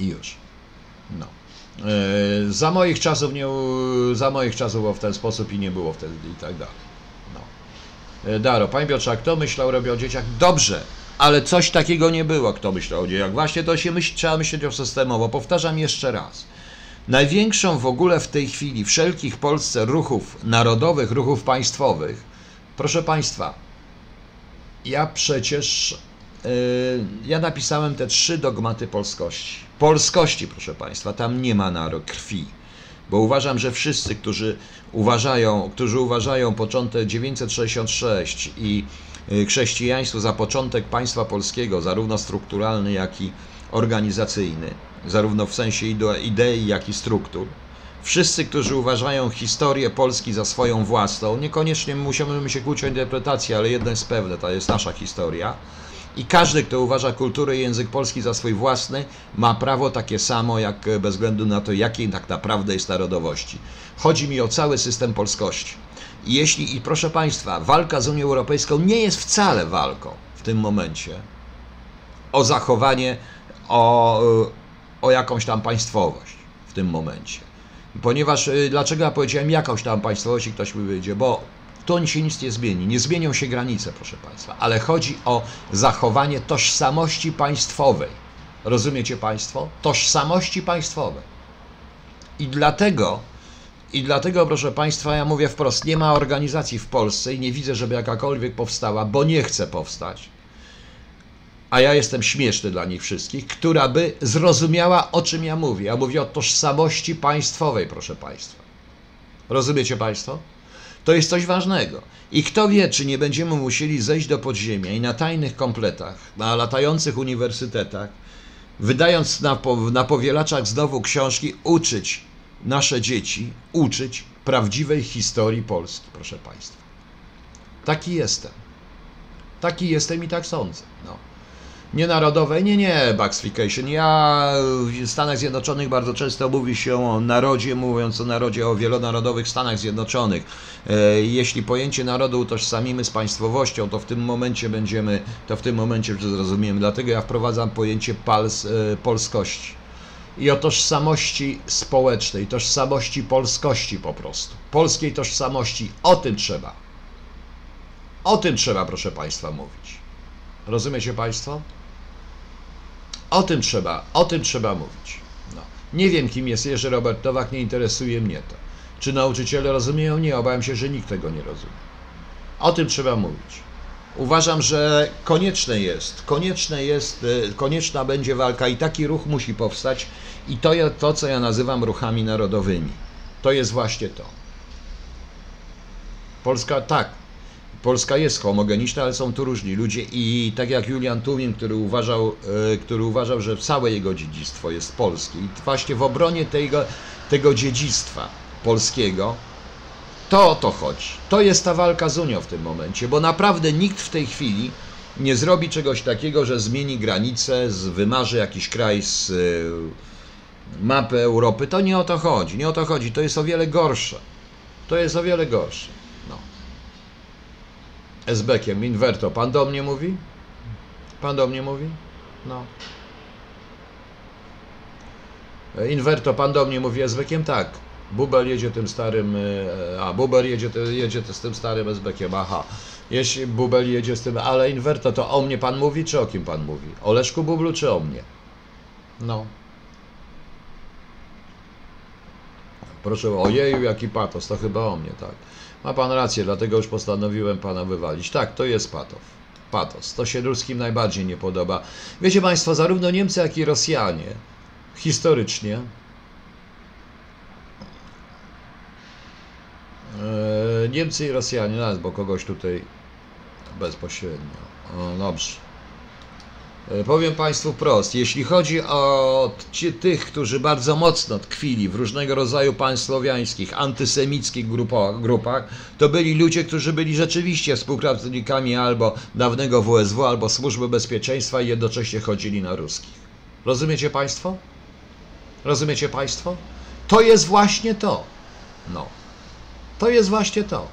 I już. No. E, za moich czasów nie, za moich czasów było w ten sposób i nie było wtedy i tak dalej. No. E, Daro, Panie Piotrze, kto myślał, robił o dzieciach? Dobrze, ale coś takiego nie było, kto myślał o dzieciach. Właśnie to się myśl, trzeba myśleć o systemowo. Powtarzam jeszcze raz. Największą w ogóle w tej chwili wszelkich w Polsce ruchów narodowych, ruchów państwowych, proszę Państwa, ja przecież ja napisałem te trzy dogmaty polskości polskości, proszę Państwa. Tam nie ma narod krwi. Bo uważam, że wszyscy, którzy uważają, którzy uważają początek 966 i y, chrześcijaństwo za początek państwa polskiego, zarówno strukturalny, jak i organizacyjny, zarówno w sensie idei, jak i struktur, wszyscy, którzy uważają historię Polski za swoją własną, niekoniecznie musimy się kłócić o interpretację, ale jedno jest pewne, to jest nasza historia, I każdy, kto uważa kulturę i język polski za swój własny, ma prawo takie samo, jak e, bez względu na to, jakiej tak naprawdę jest narodowości. Chodzi mi o cały system polskości. I jeśli, i proszę Państwa, walka z Unią Europejską nie jest wcale walką w tym momencie o zachowanie, o, e, o jakąś tam państwowość w tym momencie. Ponieważ, e, dlaczego ja powiedziałem jakąś tam państwowość i ktoś mi wyjdzie, bo to się nic nie zmieni. Nie zmienią się granice, proszę Państwa, ale chodzi o zachowanie tożsamości państwowej. Rozumiecie Państwo? Tożsamości państwowej. I dlatego, i dlatego, proszę Państwa, ja mówię wprost, nie ma organizacji w Polsce i nie widzę, żeby jakakolwiek powstała, bo nie chce powstać, a ja jestem śmieszny dla nich wszystkich, która by zrozumiała, o czym ja mówię. Ja mówię o tożsamości państwowej, proszę Państwa. Rozumiecie Państwo? To jest coś ważnego. I kto wie, czy nie będziemy musieli zejść do podziemia i na tajnych kompletach, na latających uniwersytetach, wydając na, na powielaczach znowu książki, uczyć nasze dzieci, uczyć prawdziwej historii Polski, proszę Państwa. Taki jestem. Taki jestem i tak sądzę. No nienarodowej. Nie, nie, Buxification. Ja w Stanach Zjednoczonych bardzo często mówi się o narodzie, mówiąc o narodzie o wielonarodowych Stanach Zjednoczonych. E, jeśli pojęcie narodu utożsamimy z państwowością, to w tym momencie będziemy, to w tym momencie zrozumiemy. Dlatego ja wprowadzam pojęcie pals, e, polskości i o tożsamości społecznej, tożsamości polskości po prostu. Polskiej tożsamości. O tym trzeba. O tym trzeba, proszę Państwa, mówić. Rozumiecie Państwo? O tym trzeba, o tym trzeba mówić. No. Nie wiem, kim jest Jerzy Robert Nowak, nie interesuje mnie to. Czy nauczyciele rozumieją? Nie, obawiam się, że nikt tego nie rozumie. O tym trzeba mówić. Uważam, że konieczne jest, konieczne jest, e, konieczna będzie walka i taki ruch musi powstać i to, to co ja nazywam ruchami narodowymi. To jest właśnie to. Polska, tak, Polska jest homogeniczna, ale są tu różni ludzie i tak jak Julian Tuwim, który uważał, e, który uważał, że całe jego dziedzictwo jest polskie i właśnie w obronie tego, tego dziedzictwa polskiego to o to chodzi. To jest ta walka z Unią w tym momencie, bo naprawdę nikt w tej chwili nie zrobi czegoś takiego, że zmieni granice, wymarzy jakiś kraj z e, mapy Europy. To nie o to chodzi, nie o to chodzi. To jest o wiele gorsze. To jest o wiele gorsze. SB-kiem, Inverto. Pan do mnie mówi? Pan do mnie mówi? No. Inverto, pan do mnie mówi SB-kiem? Tak. Bubel jedzie tym starym, e, a Bubel jedzie, jedzie z tym starym SB-kiem, aha. Jeśli Bubel jedzie z tym, ale Inverto, to o mnie pan mówi, czy o kim pan mówi? O Leszku Bublu, czy o mnie? No. Proszę, ojeju, jaki patos, to chyba o mnie, tak. Ma pan rację, dlatego już postanowiłem pana wywalić. Tak, to jest patow. Patos. To się ruskim najbardziej nie podoba. Wiecie państwo, zarówno Niemcy, jak i Rosjanie historycznie e, Niemcy i Rosjanie, nas, bo kogoś tutaj bezpośrednio. O, dobrze. E, powiem Państwu wprost, jeśli chodzi o ci, tych, którzy bardzo mocno tkwili w różnego rodzaju państw słowiańskich, antysemickich grupach, grupach, to byli ludzie, którzy byli rzeczywiście współpracownikami albo dawnego WSW, albo Służby Bezpieczeństwa i jednocześnie chodzili na ruskich. Rozumiecie Państwo? Rozumiecie Państwo? To jest właśnie to. No. To jest właśnie to.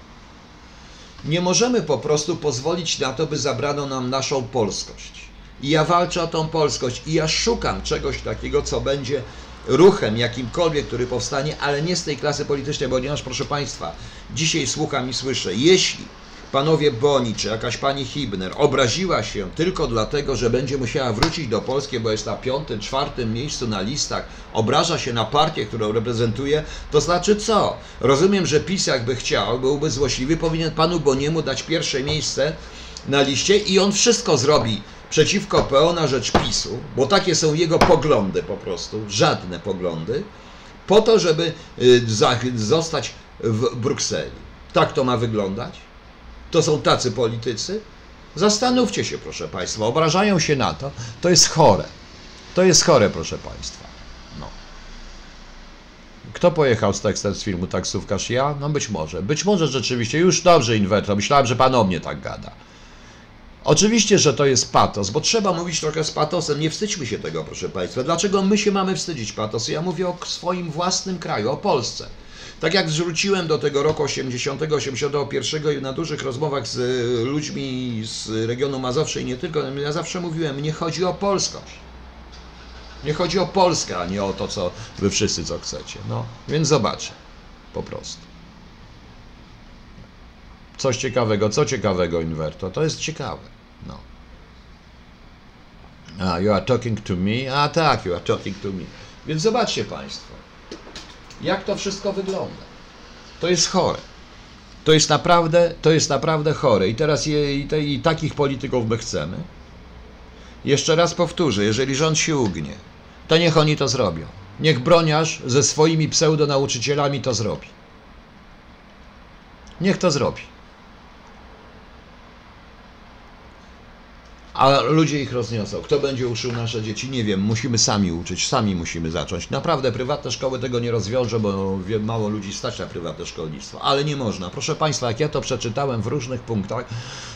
Nie możemy po prostu pozwolić na to, by zabrano nam naszą polskość. I ja walczę o tą polskość. I ja szukam czegoś takiego, co będzie ruchem jakimkolwiek, który powstanie, ale nie z tej klasy politycznej, ponieważ proszę Państwa, dzisiaj słucham i słyszę, jeśli panowie Boni czy jakaś pani Hibner obraziła się tylko dlatego, że będzie musiała wrócić do Polski, bo jest na piątym, czwartym miejscu na listach, obraża się na partię, którą reprezentuje, to znaczy co? Rozumiem, że PiS jakby chciał, byłby złośliwy, powinien panu Boniemu dać pierwsze miejsce na liście i on wszystko zrobi przeciwko PO na rzecz PiSu, bo takie są jego poglądy po prostu, żadne poglądy, po to, żeby y, zostać w Brukseli. Tak to ma wyglądać? To są tacy politycy? Zastanówcie się, proszę Państwa, obrażają się na to, to jest chore. To jest chore, proszę Państwa. No. Kto pojechał z tekstem z filmu Taksówkarz? Ja? No być może. Być może rzeczywiście. Już dobrze, Inwerto. Myślałem, że Pan o mnie tak gada. Oczywiście, że to jest patos, bo trzeba mówić trochę z patosem. Nie wstydźmy się tego, proszę Państwa. Dlaczego my się mamy wstydzić patosu? Ja mówię o swoim własnym kraju, o Polsce. Tak jak zwróciłem do tego roku 80, 81 i na dużych rozmowach z ludźmi z regionu Mazowsza i nie tylko, ja zawsze mówiłem, nie chodzi o polskość. Nie chodzi o Polskę, a nie o to, co wy wszyscy co chcecie. No, więc zobaczę. Po prostu. Coś ciekawego, co ciekawego, Inverto? To jest ciekawe. No. A, you are talking to me? A tak, you are talking to me. Więc zobaczcie Państwo, jak to wszystko wygląda. To jest chore. To jest naprawdę, to jest naprawdę chore. I teraz je, i, te, i takich polityków my chcemy. Jeszcze raz powtórzę, jeżeli rząd się ugnie, to niech oni to zrobią. Niech broniarz ze swoimi pseudonauczycielami to zrobi. Niech to zrobi. A ludzie ich rozniosą. Kto będzie uczył nasze dzieci? Nie wiem, musimy sami uczyć, sami musimy zacząć. Naprawdę prywatne szkoły tego nie rozwiążą, bo mało ludzi stać na prywatne szkolnictwo, ale nie można. Proszę Państwa, jak ja to przeczytałem w różnych punktach,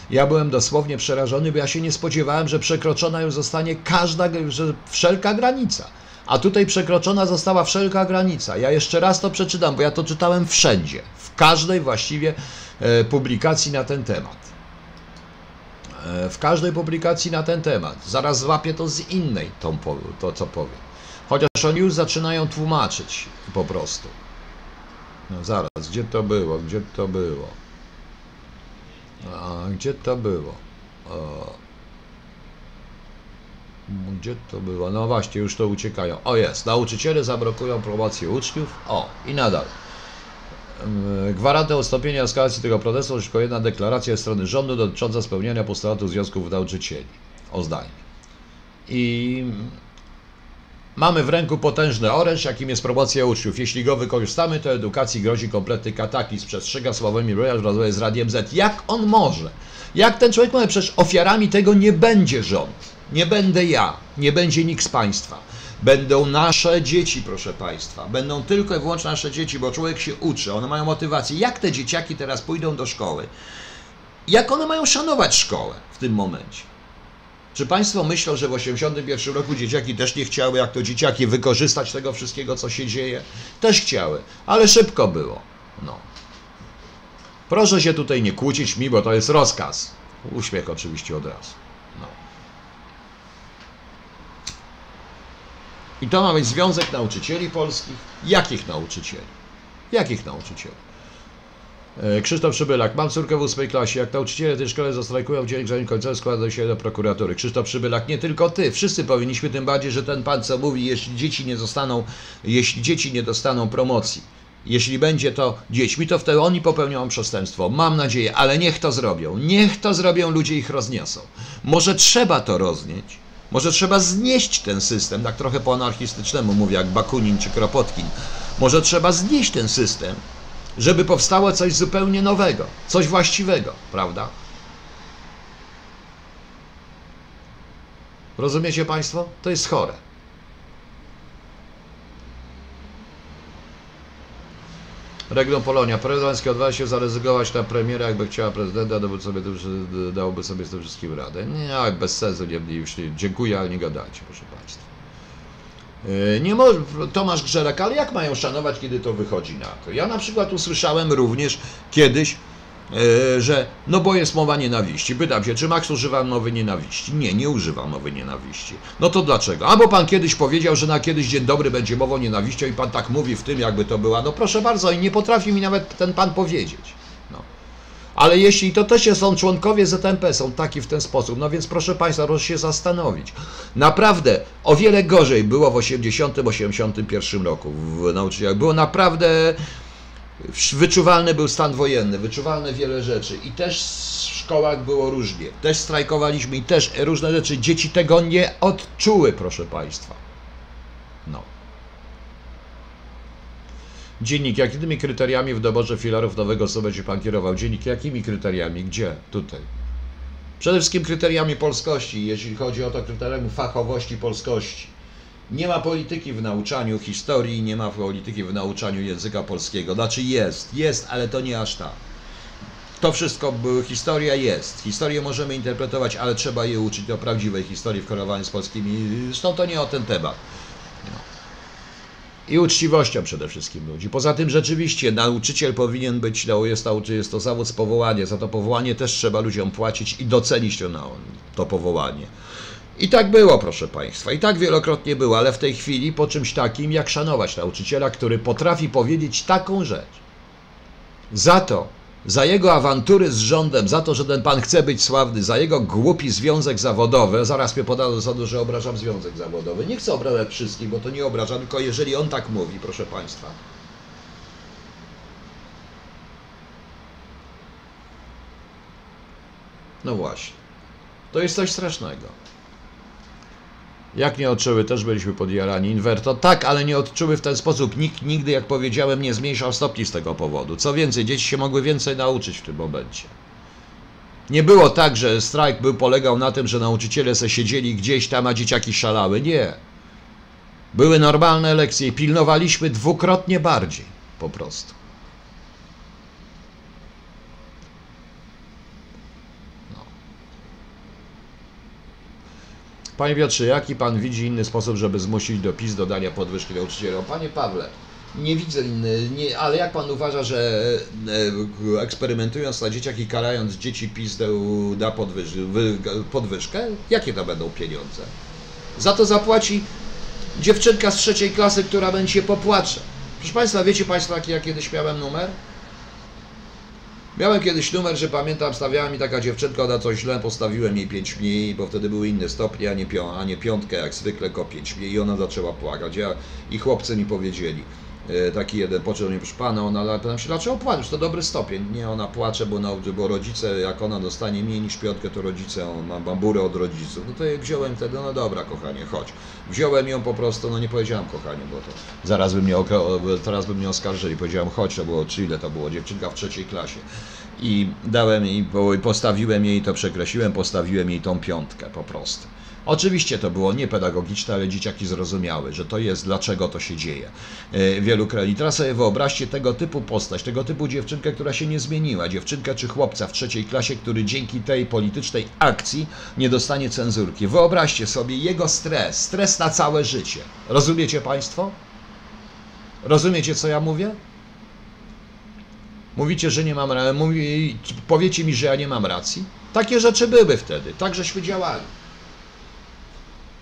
ja byłem dosłownie przerażony, bo ja się nie spodziewałem, że przekroczona już zostanie każda, że wszelka granica. A tutaj przekroczona została wszelka granica. Ja jeszcze raz to przeczytam, bo ja to czytałem wszędzie, w każdej właściwie e, publikacji na ten temat. E, w każdej publikacji na ten temat. Zaraz złapię to z innej, tą, to co powiem. Chociaż oni już zaczynają tłumaczyć po prostu. No zaraz, gdzie to było? Gdzie to było? A, gdzie to było? O. Gdzie to było? No właśnie, już to uciekają. O jest, nauczyciele zablokują promocję uczniów. O, i nadal. Gwarantem odstąpienia eskalacji tego protestu jest tylko jedna deklaracja strony rządu dotycząca spełniania postulatu związków nauczycieli. O zdanie. I mamy w ręku potężny oręż, jakim jest promocja uczniów. Jeśli go wykorzystamy, to edukacji grozi kompletny kataklizm. Przestrzega słowami Royal rozmawiać z Radiem Z. Jak on może? Jak ten człowiek może? Przecież ofiarami tego nie będzie rząd. Nie będę ja. Nie będzie nikt z państwa będą nasze dzieci, proszę Państwa. Będą tylko i wyłącznie nasze dzieci, bo człowiek się uczy, one mają motywację. Jak te dzieciaki teraz pójdą do szkoły? Jak one mają szanować szkołę w tym momencie? Czy Państwo myślą, że w 1981 roku dzieciaki też nie chciały, jak to dzieciaki, wykorzystać tego wszystkiego, co się dzieje? Też chciały, ale szybko było. No. Proszę się tutaj nie kłócić mi, bo to jest rozkaz. Uśmiech oczywiście od razu. I to ma być Związek Nauczycieli Polskich. Jakich nauczycieli? Jakich nauczycieli? E, Krzysztof Przybylak. Mam córkę w ósmej klasie. Jak nauczyciele tej szkole zastrajkują w dzień egzamin końcowy, składają się do prokuratury. Krzysztof Przybylak. Nie tylko ty. Wszyscy powinniśmy, tym bardziej, że ten pan co mówi, jeśli dzieci nie zostaną, jeśli dzieci nie dostaną promocji, jeśli będzie to dziećmi, to wtedy oni popełnią przestępstwo. Mam nadzieję, ale niech to zrobią. Niech to zrobią, ludzie ich rozniosą. Może trzeba to roznieść może trzeba znieść ten system, tak trochę po anarchistycznemu mówię, jak Bakunin czy Kropotkin. Może trzeba znieść ten system, żeby powstało coś zupełnie nowego, coś właściwego, prawda? Rozumiecie Państwo? To jest chore. Region Polonia. Prezydencki odważy się zaryzykować na premierę, jakby chciała prezydenta, dałby sobie, dałoby sobie z tym wszystkim radę. Nie, bez sensu, nie, już nie, dziękuję, ale nie gadajcie, proszę Państwa. E, nie może, Tomasz Grzelek, ale jak mają szanować, kiedy to wychodzi na to? Ja na przykład usłyszałem również kiedyś, że no bo jest mowa nienawiści. Pytam się, czy Max używa mowy nienawiści? Nie, nie używa mowy nienawiści. No to dlaczego? Albo pan kiedyś powiedział, że na kiedyś dzień dobry będzie mową nienawiścią i pan tak mówi w tym, jakby to była. No proszę bardzo, i nie potrafi mi nawet ten pan powiedzieć. No. Ale jeśli to też są członkowie ZMP, są taki w ten sposób, no więc proszę Państwa, proszę się zastanowić. Naprawdę o wiele gorzej było w 80-81 roku w nauczycielach. Było naprawdę Wyczuwalny był stan wojenny, wyczuwalne wiele rzeczy i też w szkołach było różnie. Też strajkowaliśmy i też różne rzeczy. Dzieci tego nie odczuły, proszę Państwa. No. Dziennik, jakimi kryteriami w doborze filarów nowego co będzie Pan kierował? Dziennik, jakimi kryteriami? Gdzie? Tutaj. Przede wszystkim kryteriami polskości, jeśli chodzi o to kryterium fachowości polskości. Nie ma polityki w nauczaniu historii, nie ma polityki w nauczaniu języka polskiego. Znaczy jest, jest, ale to nie aż tak. To wszystko, historia jest. Historię możemy interpretować, ale trzeba je uczyć do prawdziwej historii w korowaniu z polskimi. Zresztą to nie o ten temat. I uczciwością przede wszystkim ludzi. Poza tym rzeczywiście nauczyciel powinien być, no jest, to, jest to zawód z powołania. Za to powołanie też trzeba ludziom płacić i docenić to, no, to powołanie. I tak było, proszę Państwa. I tak wielokrotnie było, ale w tej chwili po czymś takim, jak szanować nauczyciela, który potrafi powiedzieć taką rzecz. Za to, za jego awantury z rządem, za to, że ten pan chce być sławny, za jego głupi związek zawodowy, zaraz mnie podano do sądu, że obrażam związek zawodowy. Nie chcę obrażać wszystkich, bo to nie obrażam, tylko jeżeli on tak mówi, proszę Państwa. No właśnie. To jest coś strasznego. Jak nie odczuły, też byliśmy podjarani. Inwerto, tak, ale nie odczuły w ten sposób. Nikt nigdy, jak powiedziałem, nie zmniejszał stopni z tego powodu. Co więcej, dzieci się mogły więcej nauczyć w tym momencie. Nie było tak, że strajk był polegał na tym, że nauczyciele se siedzieli gdzieś tam, a dzieciaki szalały. Nie. Były normalne lekcje i pilnowaliśmy dwukrotnie bardziej. Po prostu. Panie Piotrze, jaki pan widzi inny sposób, żeby zmusić do PiS dodania podwyżki nauczycielom? Panie Pawle, nie widzę inny, nie, ale jak pan uważa, że e, eksperymentując na dzieciach i karając dzieci PiS da, podwyż, wy, podwyżkę? Jakie to będą pieniądze? Za to zapłaci dziewczynka z trzeciej klasy, która będzie się popłacze. Proszę Państwa, wiecie Państwo, jaki ja kiedyś miałem numer? Miałem kiedyś numer, że pamiętam, stawiała mi taka dziewczynka, ona coś źle, postawiłem jej 5 mniej, bo wtedy były inne stopnie, a nie, pią, a nie piątkę, jak zwykle, tylko 5 mniej i ona zaczęła płakać. Ja, I chłopcy mi powiedzieli, taki jeden począł mnie, proszę pana, ona, pytam się, dlaczego płaczesz, to dobry stopień. Nie, ona płacze, bo, no, bo rodzice, jak ona dostanie mniej niż piątkę, to rodzice, on ma bamburę od rodziców. No to jej wziąłem wtedy, no dobra, kochanie, chodź. Wziąłem ją po prostu, no nie powiedziałem kochanie, bo to zaraz by mnie, teraz by mnie oskarżyli. Powiedziałem, chodź, to było, czy ile to było, dziewczynka w trzeciej klasie. I dałem jej, postawiłem jej, to przekreśliłem, postawiłem jej tą piątkę po prostu. Oczywiście to było niepedagogiczne, ale dzieciaki zrozumiały, że to jest, dlaczego to się dzieje e, w wielu krajach. Teraz sobie wyobraźcie tego typu postać, tego typu dziewczynkę, która się nie zmieniła, dziewczynkę czy chłopca w trzeciej klasie, który dzięki tej politycznej akcji nie dostanie cenzurki. Wyobraźcie sobie jego stres, stres na całe życie. Rozumiecie Państwo? Rozumiecie, co ja mówię? Mówicie, że nie mam racji. Powiecie mi, że ja nie mam racji? Takie rzeczy były wtedy. Tak żeśmy działali.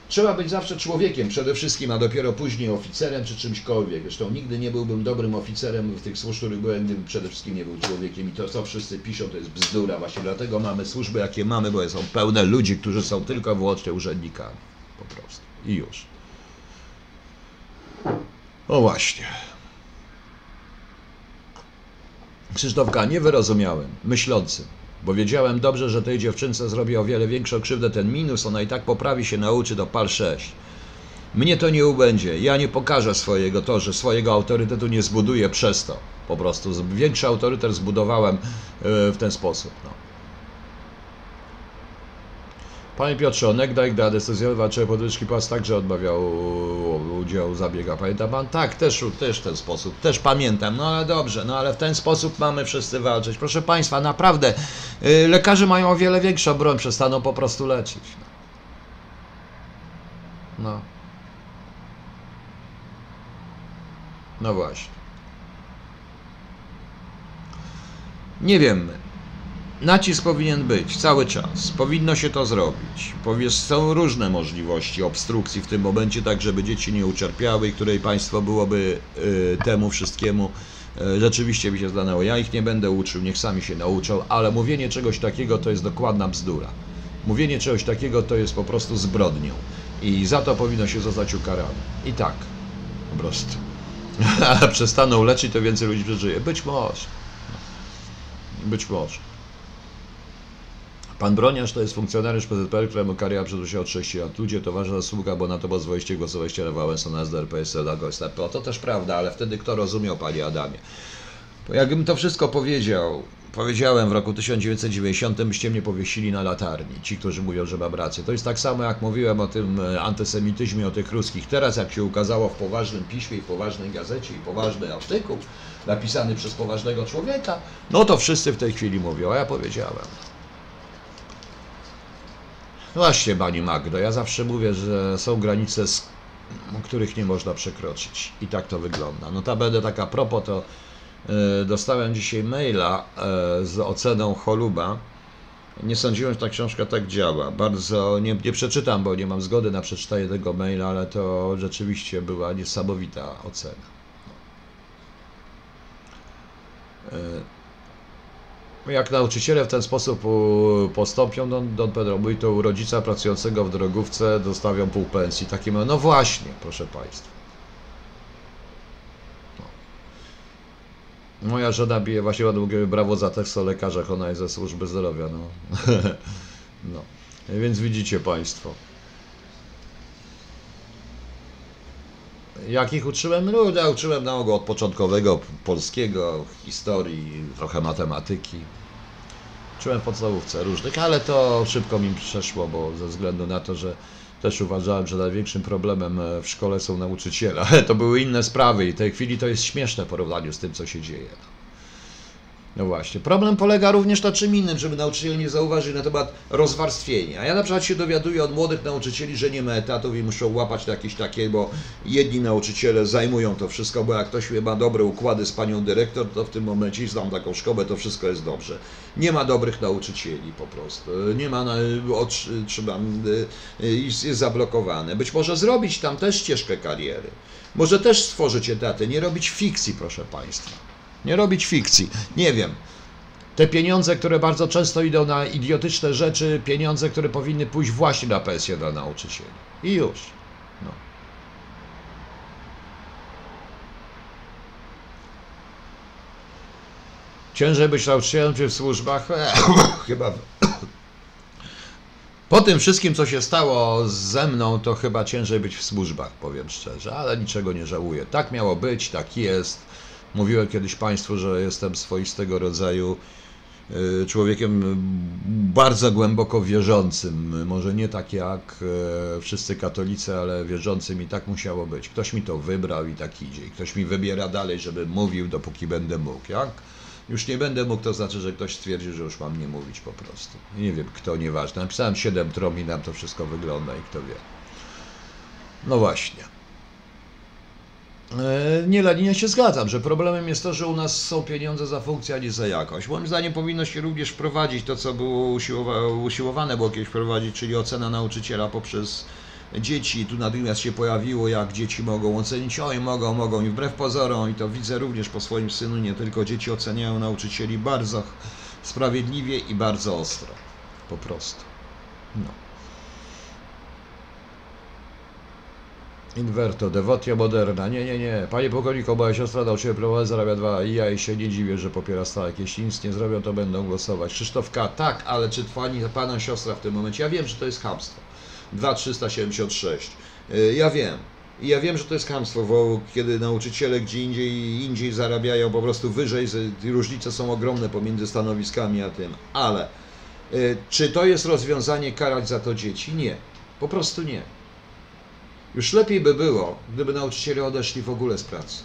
Trzeba być zawsze człowiekiem przede wszystkim, a dopiero później oficerem czy czymśkolwiek. Zresztą nigdy nie byłbym dobrym oficerem w tych służb, których byłem, gdybym przede wszystkim nie był człowiekiem. I to, co wszyscy piszą, to jest bzdura. Właśnie dlatego mamy służby, jakie mamy, bo są pełne ludzi, którzy są tylko wyłącznie urzędnikami. Po prostu. I już. O właśnie. Krzysztofka, nie wyrozumiałem, myślącym, bo wiedziałem dobrze, że tej dziewczynce zrobi o wiele większą krzywdę ten minus, ona i tak poprawi się, nauczy do pal 6. Mnie to nie ubędzie, ja nie pokażę swojego to, że swojego autorytetu nie zbuduję przez to. Po prostu większy autorytet zbudowałem e, w ten sposób. No. Panie Piotrze, onegdaj, gdy anestezjowy walczyły podwyżki płac, także odmawiał udziału w zabiegach. Pamięta pan? Tak, też, też w ten sposób, też pamiętam. No ale dobrze, no ale w ten sposób mamy wszyscy walczyć. Proszę Państwa, naprawdę, y, lekarze mają o wiele większą broń, przestaną po prostu leczyć. No. No właśnie. Nie wiem. Nacisk powinien być cały czas. Powinno się to zrobić. Powiesz, są różne możliwości obstrukcji w tym momencie, tak żeby dzieci nie ucierpiały i której państwo byłoby y, temu wszystkiemu y, rzeczywiście by się stanęło. Ja ich nie będę uczył, niech sami się nauczą, ale mówienie czegoś takiego to jest dokładna bzdura. Mówienie czegoś takiego to jest po prostu zbrodnią. I za to powinno się zostać ukarane. I tak. Po prostu. A przestaną leczyć, to więcej ludzi przeżyje. Być może. Być może. Pan Broniarz to jest funkcjonariusz PZPR, któremu kariera przedłużyła od 6 lat. Ludzie to ważna zasługa, bo na to pozwoliście głosowaliście na Wałęsa, na SDR, PSL, na GOSTP. To też prawda, ale wtedy kto rozumiał, panie Adamie? Bo jakbym to wszystko powiedział powiedziałem w roku 1990 byście mnie powiesili na latarni, ci, którzy mówią, że mam rację. To jest tak samo, jak mówiłem o tym e, antysemityzmie, o tych ruskich. Teraz, jak się ukazało w poważnym piśmie, i poważnej gazecie, i poważny artykuł, napisany przez poważnego człowieka, no to wszyscy w tej chwili mówią, a ja powiedziałem. Właśnie, Pani Magdo, ja zawsze mówię, że są granice, których nie można przekroczyć. I tak to wygląda. Notabene tak a propos, to e, dostałem dzisiaj maila e, z oceną Choluba. Nie sądziłem, że ta książka tak działa. Bardzo nie, nie przeczytam, bo nie mam zgody na przeczytanie tego maila, ale to rzeczywiście była niesamowita ocena. E, jak nauczyciele w ten sposób postąpią, Don, Don Pedro mówi, to u rodzica pracującego w drogówce dostawią pół pensji. Takie ma- no właśnie, proszę Państwa. No. Moja żona bije właśnie mówię, brawo za tekst o lekarzach, ona jest ze służby zdrowia, no. no. Więc widzicie Państwo. Jakich uczyłem? No, ja uczyłem na ogół od początkowego polskiego, historii, trochę matematyki. Uczyłem podstawówce różnych, ale to szybko mi przeszło, bo ze względu na to, że też uważałem, że największym problemem e, w szkole są nauczyciele. To były inne sprawy i w tej chwili to jest śmieszne w porównaniu z tym, co się dzieje. No właśnie. Problem polega również na czym innym, żeby nauczyciele nie zauważyli na temat rozwarstwienia. Ja na przykład się dowiaduję od młodych nauczycieli, że nie ma etatów i muszą łapać jakieś takie, bo jedni nauczyciele zajmują to wszystko, bo jak ktoś ma dobre układy z panią dyrektor, to w tym momencie, znam taką szkołę, to wszystko jest dobrze. Nie ma dobrych nauczycieli po prostu. Nie ma, trzeba, y, jest zablokowane. Być może zrobić tam też ścieżkę kariery. Może też stworzyć etaty, nie robić fikcji, proszę Państwa. Nie robić fikcji. Nie wiem. Te pieniądze, które bardzo często idą na idiotyczne rzeczy, pieniądze, które powinny pójść właśnie na pensję dla nauczycieli. I już. No. Ciężej być nauczycielem czy w służbach? chyba. Po tym wszystkim, co się stało ze mną, to chyba ciężej być w służbach, powiem szczerze, ale niczego nie żałuję. Tak miało być, tak jest. Mówiłem kiedyś Państwu, że jestem swoistego rodzaju y, człowiekiem bardzo głęboko wierzącym. Może nie tak jak e, wszyscy katolicy, ale wierzącym i tak musiało być. Ktoś mi to wybrał i tak idzie. Ktoś mi wybiera dalej, żebym mówił, dopóki będę mógł. Jak już nie będę mógł, to znaczy, że ktoś stwierdził, że już mam nie mówić po prostu. Nie wiem kto, nieważne. Napisałem 7 trom i nam to wszystko wygląda i kto wie. No właśnie. E, Nie, Leninie się zgadzam, że problemem jest to, że u nas są pieniądze za funkcję, a nie za jakość. Moim zdaniem powinno się również wprowadzić to, co było usiłowa- usiłowane było kiedyś wprowadzić, czyli ocena nauczyciela poprzez dzieci. Tu natychmiast się pojawiło, jak dzieci mogą ocenić, oj, mogą, mogą i wbrew pozorom, i to widzę również po swoim synu, nie tylko dzieci oceniają nauczycieli bardzo sprawiedliwie i bardzo ostro. Po prostu. No. Inverto, devotia moderna. Nie, nie, nie. Panie pułkowniku, moja siostra nauczyciel prowadzę, zarabia dwa i ja się nie dziwię, że popiera stałek. Jeśli nic nie zrobią, to będą głosować. Krzysztof K. Tak, ale czy pani, pana siostra w tym momencie? Ja wiem, że to jest chamstwo. 2376. Y, Ja wiem. I ja wiem, że to jest chamstwo, bo kiedy nauczyciele gdzie indziej, indziej zarabiają po prostu wyżej, różnice są ogromne pomiędzy stanowiskami a tym. Ale y, czy to jest rozwiązanie karać za to dzieci? Nie. Po prostu nie. Już lepiej by było, gdyby nauczyciele odeszli w ogóle z pracy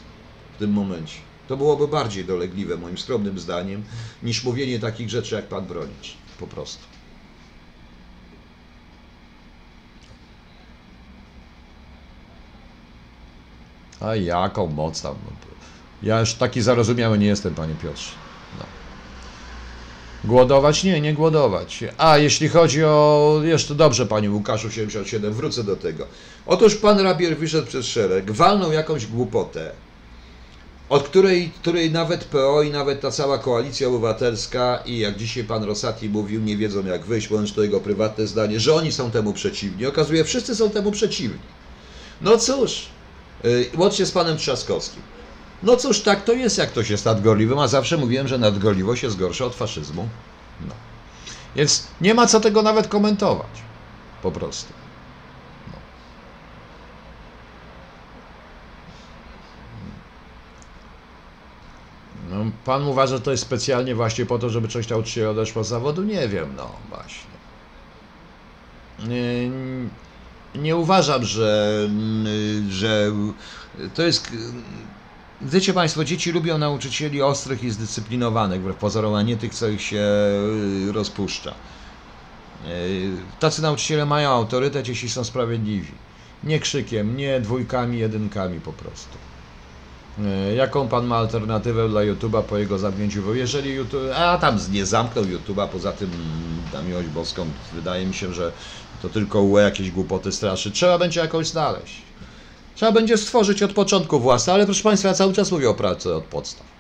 w tym momencie. To byłoby bardziej dolegliwe, moim skromnym zdaniem, niż mówienie takich rzeczy, jak pan bronić. Po prostu. A jaką moc tam? Ja już taki zarozumiały nie jestem, panie Piotrze. Głodować? Nie, nie głodować. A jeśli chodzi o. Jeszcze dobrze, panie Łukaszu 77, wrócę do tego. Otóż pan Rabier wyszedł przez szereg, walnął jakąś głupotę, od której, której nawet PO i nawet ta cała koalicja obywatelska i jak dzisiaj pan Rosati mówił, nie wiedzą jak wyjść, bądź to jego prywatne zdanie, że oni są temu przeciwni. Okazuje, wszyscy są temu przeciwni. No cóż, yy, łącznie z panem Trzaskowskim. No cóż, tak to jest, jak ktoś jest nadgorliwym, a zawsze mówiłem, że nadgorliwość jest gorsza od faszyzmu. No. Więc nie ma co tego nawet komentować. Po prostu. No. No. pan uważa, że to jest specjalnie właśnie po to, żeby część nauczycieli odeszła z zawodu? Nie wiem, no właśnie. Nie, nie uważam, że, że to jest. Wiecie Państwo, dzieci lubią nauczycieli ostrych i zdyscyplinowanych, wbrew pozorom, a nie tych, co ich się rozpuszcza. Tacy nauczyciele mają autorytet, jeśli są sprawiedliwi. Nie krzykiem, nie dwójkami, jedynkami po prostu. E, Jaką pan ma alternatywę dla YouTube'a po jego zamknięciu? Bo jeżeli YouTube. A tam nie zamknął YouTube'a, poza tym na miłość boską, wydaje mi się, że to tylko UE jakieś głupoty straszy. Trzeba będzie jakoś znaleźć. Trzeba będzie stworzyć od początku własne, ale proszę Państwa, ja cały czas mówię o pracy od podstaw.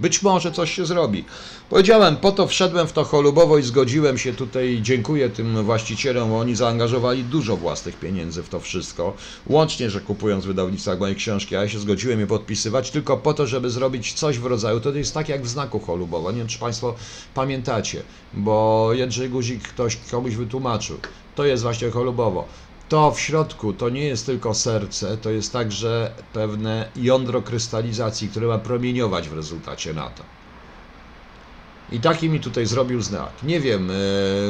Być może coś się zrobi. Powiedziałem, po to wszedłem w to cholubowo i zgodziłem się tutaj. Dziękuję tym właścicielom, bo oni zaangażowali dużo własnych pieniędzy w to wszystko. Łącznie, że kupując w wydawnictwach moje książki, a ja się zgodziłem je podpisywać tylko po to, żeby zrobić coś w rodzaju. To jest tak jak w znaku cholubowo. Nie wiem, czy Państwo pamiętacie, bo Jędrzej Guzik ktoś komuś wytłumaczył. To jest właśnie cholubowo to w środku to nie jest tylko serce, to jest także pewne jądro krystalizacji, które ma promieniować w rezultacie na to. I taki mi tutaj zrobił znak. Nie wiem,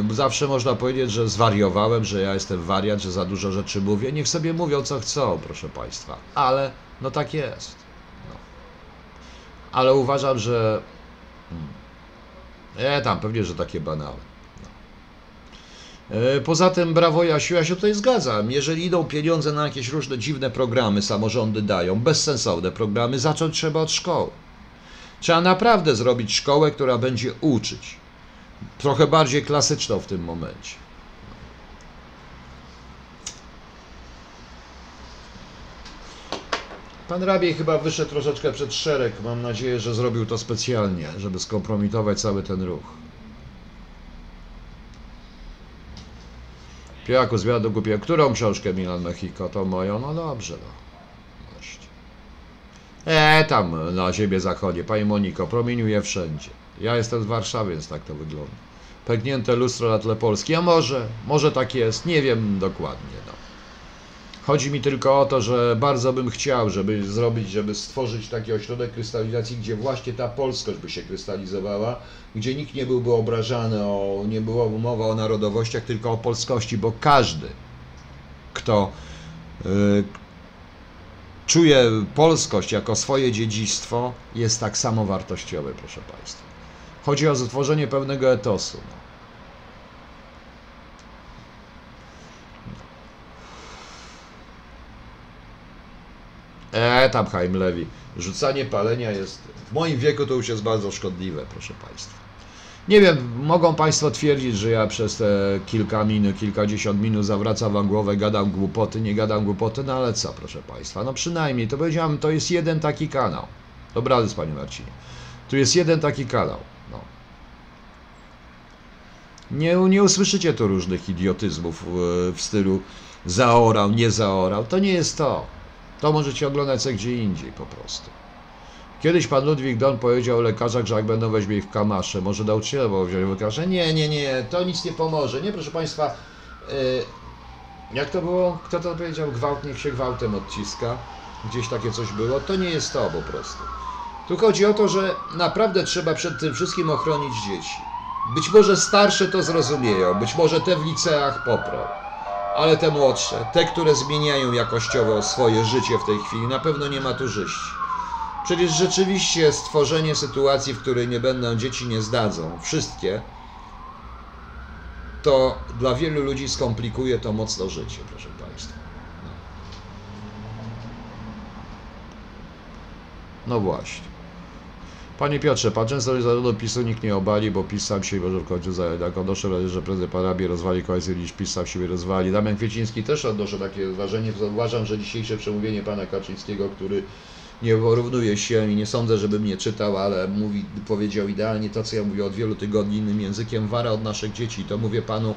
yy, zawsze można powiedzieć, że zwariowałem, że ja jestem wariat, że za dużo rzeczy mówię. Niech sobie mówią co chcą, proszę Państwa. Ale no tak jest. No. Ale uważam, że. Hmm. E, tam pewnie, że takie banały. E, poza tym, brawo Jasiu, ja się tutaj zgadzam. Jeżeli idą pieniądze na jakieś różne dziwne programy, samorządy dają, bezsensowne programy, zacząć trzeba od szkoły. Trzeba naprawdę zrobić szkołę, która będzie uczyć. Trochę bardziej klasyczną w tym momencie. Pan Rabiej chyba wyszedł troszeczkę przed szereg. Mam nadzieję, że zrobił to specjalnie, żeby skompromitować cały ten ruch. Pijaku z wiadu kupiłem. Którą książkę Milan Mexico? To moją? No dobrze, no. E, tam na ziemię zachodzie. Pani Moniko, promieniuje wszędzie. Ja jestem z Warszawy, więc tak to wygląda. Pęknięte lustro na tle Polski. A może, może tak jest, nie wiem dokładnie, no. Chodzi mi tylko o to, że bardzo bym chciał, żeby zrobić, żeby stworzyć taki ośrodek krystalizacji, gdzie właśnie ta polskość by się krystalizowała, gdzie nikt nie byłby obrażany, o, nie było mowa o narodowościach, tylko o polskości, bo każdy, kto y, czuje polskość jako swoje dziedzictwo, jest tak samo wartościowy, proszę Państwa. Chodzi o stworzenie pewnego etosu. E, tam Haim Lewi. Rzucanie palenia jest, w moim wieku to już jest bardzo szkodliwe, proszę Państwa. Nie wiem, mogą Państwo twierdzić, że ja przez te kilka minut, kilkadziesiąt minut zawracam Wam głowę, gadam głupoty, nie gadam głupoty, no ale co, proszę Państwa, no przynajmniej, to powiedziałem, to jest jeden taki kanał. Dobranoc, Panie Marcinie. Tu jest jeden taki kanał, no. Nie, nie usłyszycie tu różnych idiotyzmów w, w stylu zaorał, nie zaorał, to nie jest to. To możecie oglądać co gdzie indziej po prostu. Kiedyś pan Ludwik Don powiedział o lekarzach, że jak będą weźmie ich w kamasze, może nauczyciele bo wziąć lekarze. Nie, nie, nie, to nic nie pomoże. Nie, proszę państwa, yy, jak to było? Kto to powiedział? Gwałt niech się gwałtem odciska. Gdzieś takie coś było. To nie jest to po prostu. Tu chodzi o to, że naprawdę trzeba przed tym wszystkim ochronić dzieci. Być może starsze to zrozumieją, być może te w liceach poprą ale te młodsze, te, które zmieniają jakościowo swoje życie w tej chwili, na pewno nie ma tu żyć. Przecież rzeczywiście stworzenie sytuacji, w której nie będą dzieci nie zdadzą, wszystkie, to dla wielu ludzi skomplikuje to mocno życie, proszę Państwa. No, no właśnie. Panie Piotrze, często jest zarządu PiSu nikt nie obali, bo PiS sam się może w końcu jak wrażenie, że prezydent Arabie rozwali koalicję niż PiS sam siebie rozwali. Damian Kwieciński też odnoszę takie wrażenie. Uważam, że dzisiejsze przemówienie pana Kaczyńskiego, który nie porównuje się i nie sądzę, żeby mnie czytał, ale mówi, powiedział idealnie to, co ja mówię od wielu tygodni innym językiem, wara od naszych dzieci. To mówię panu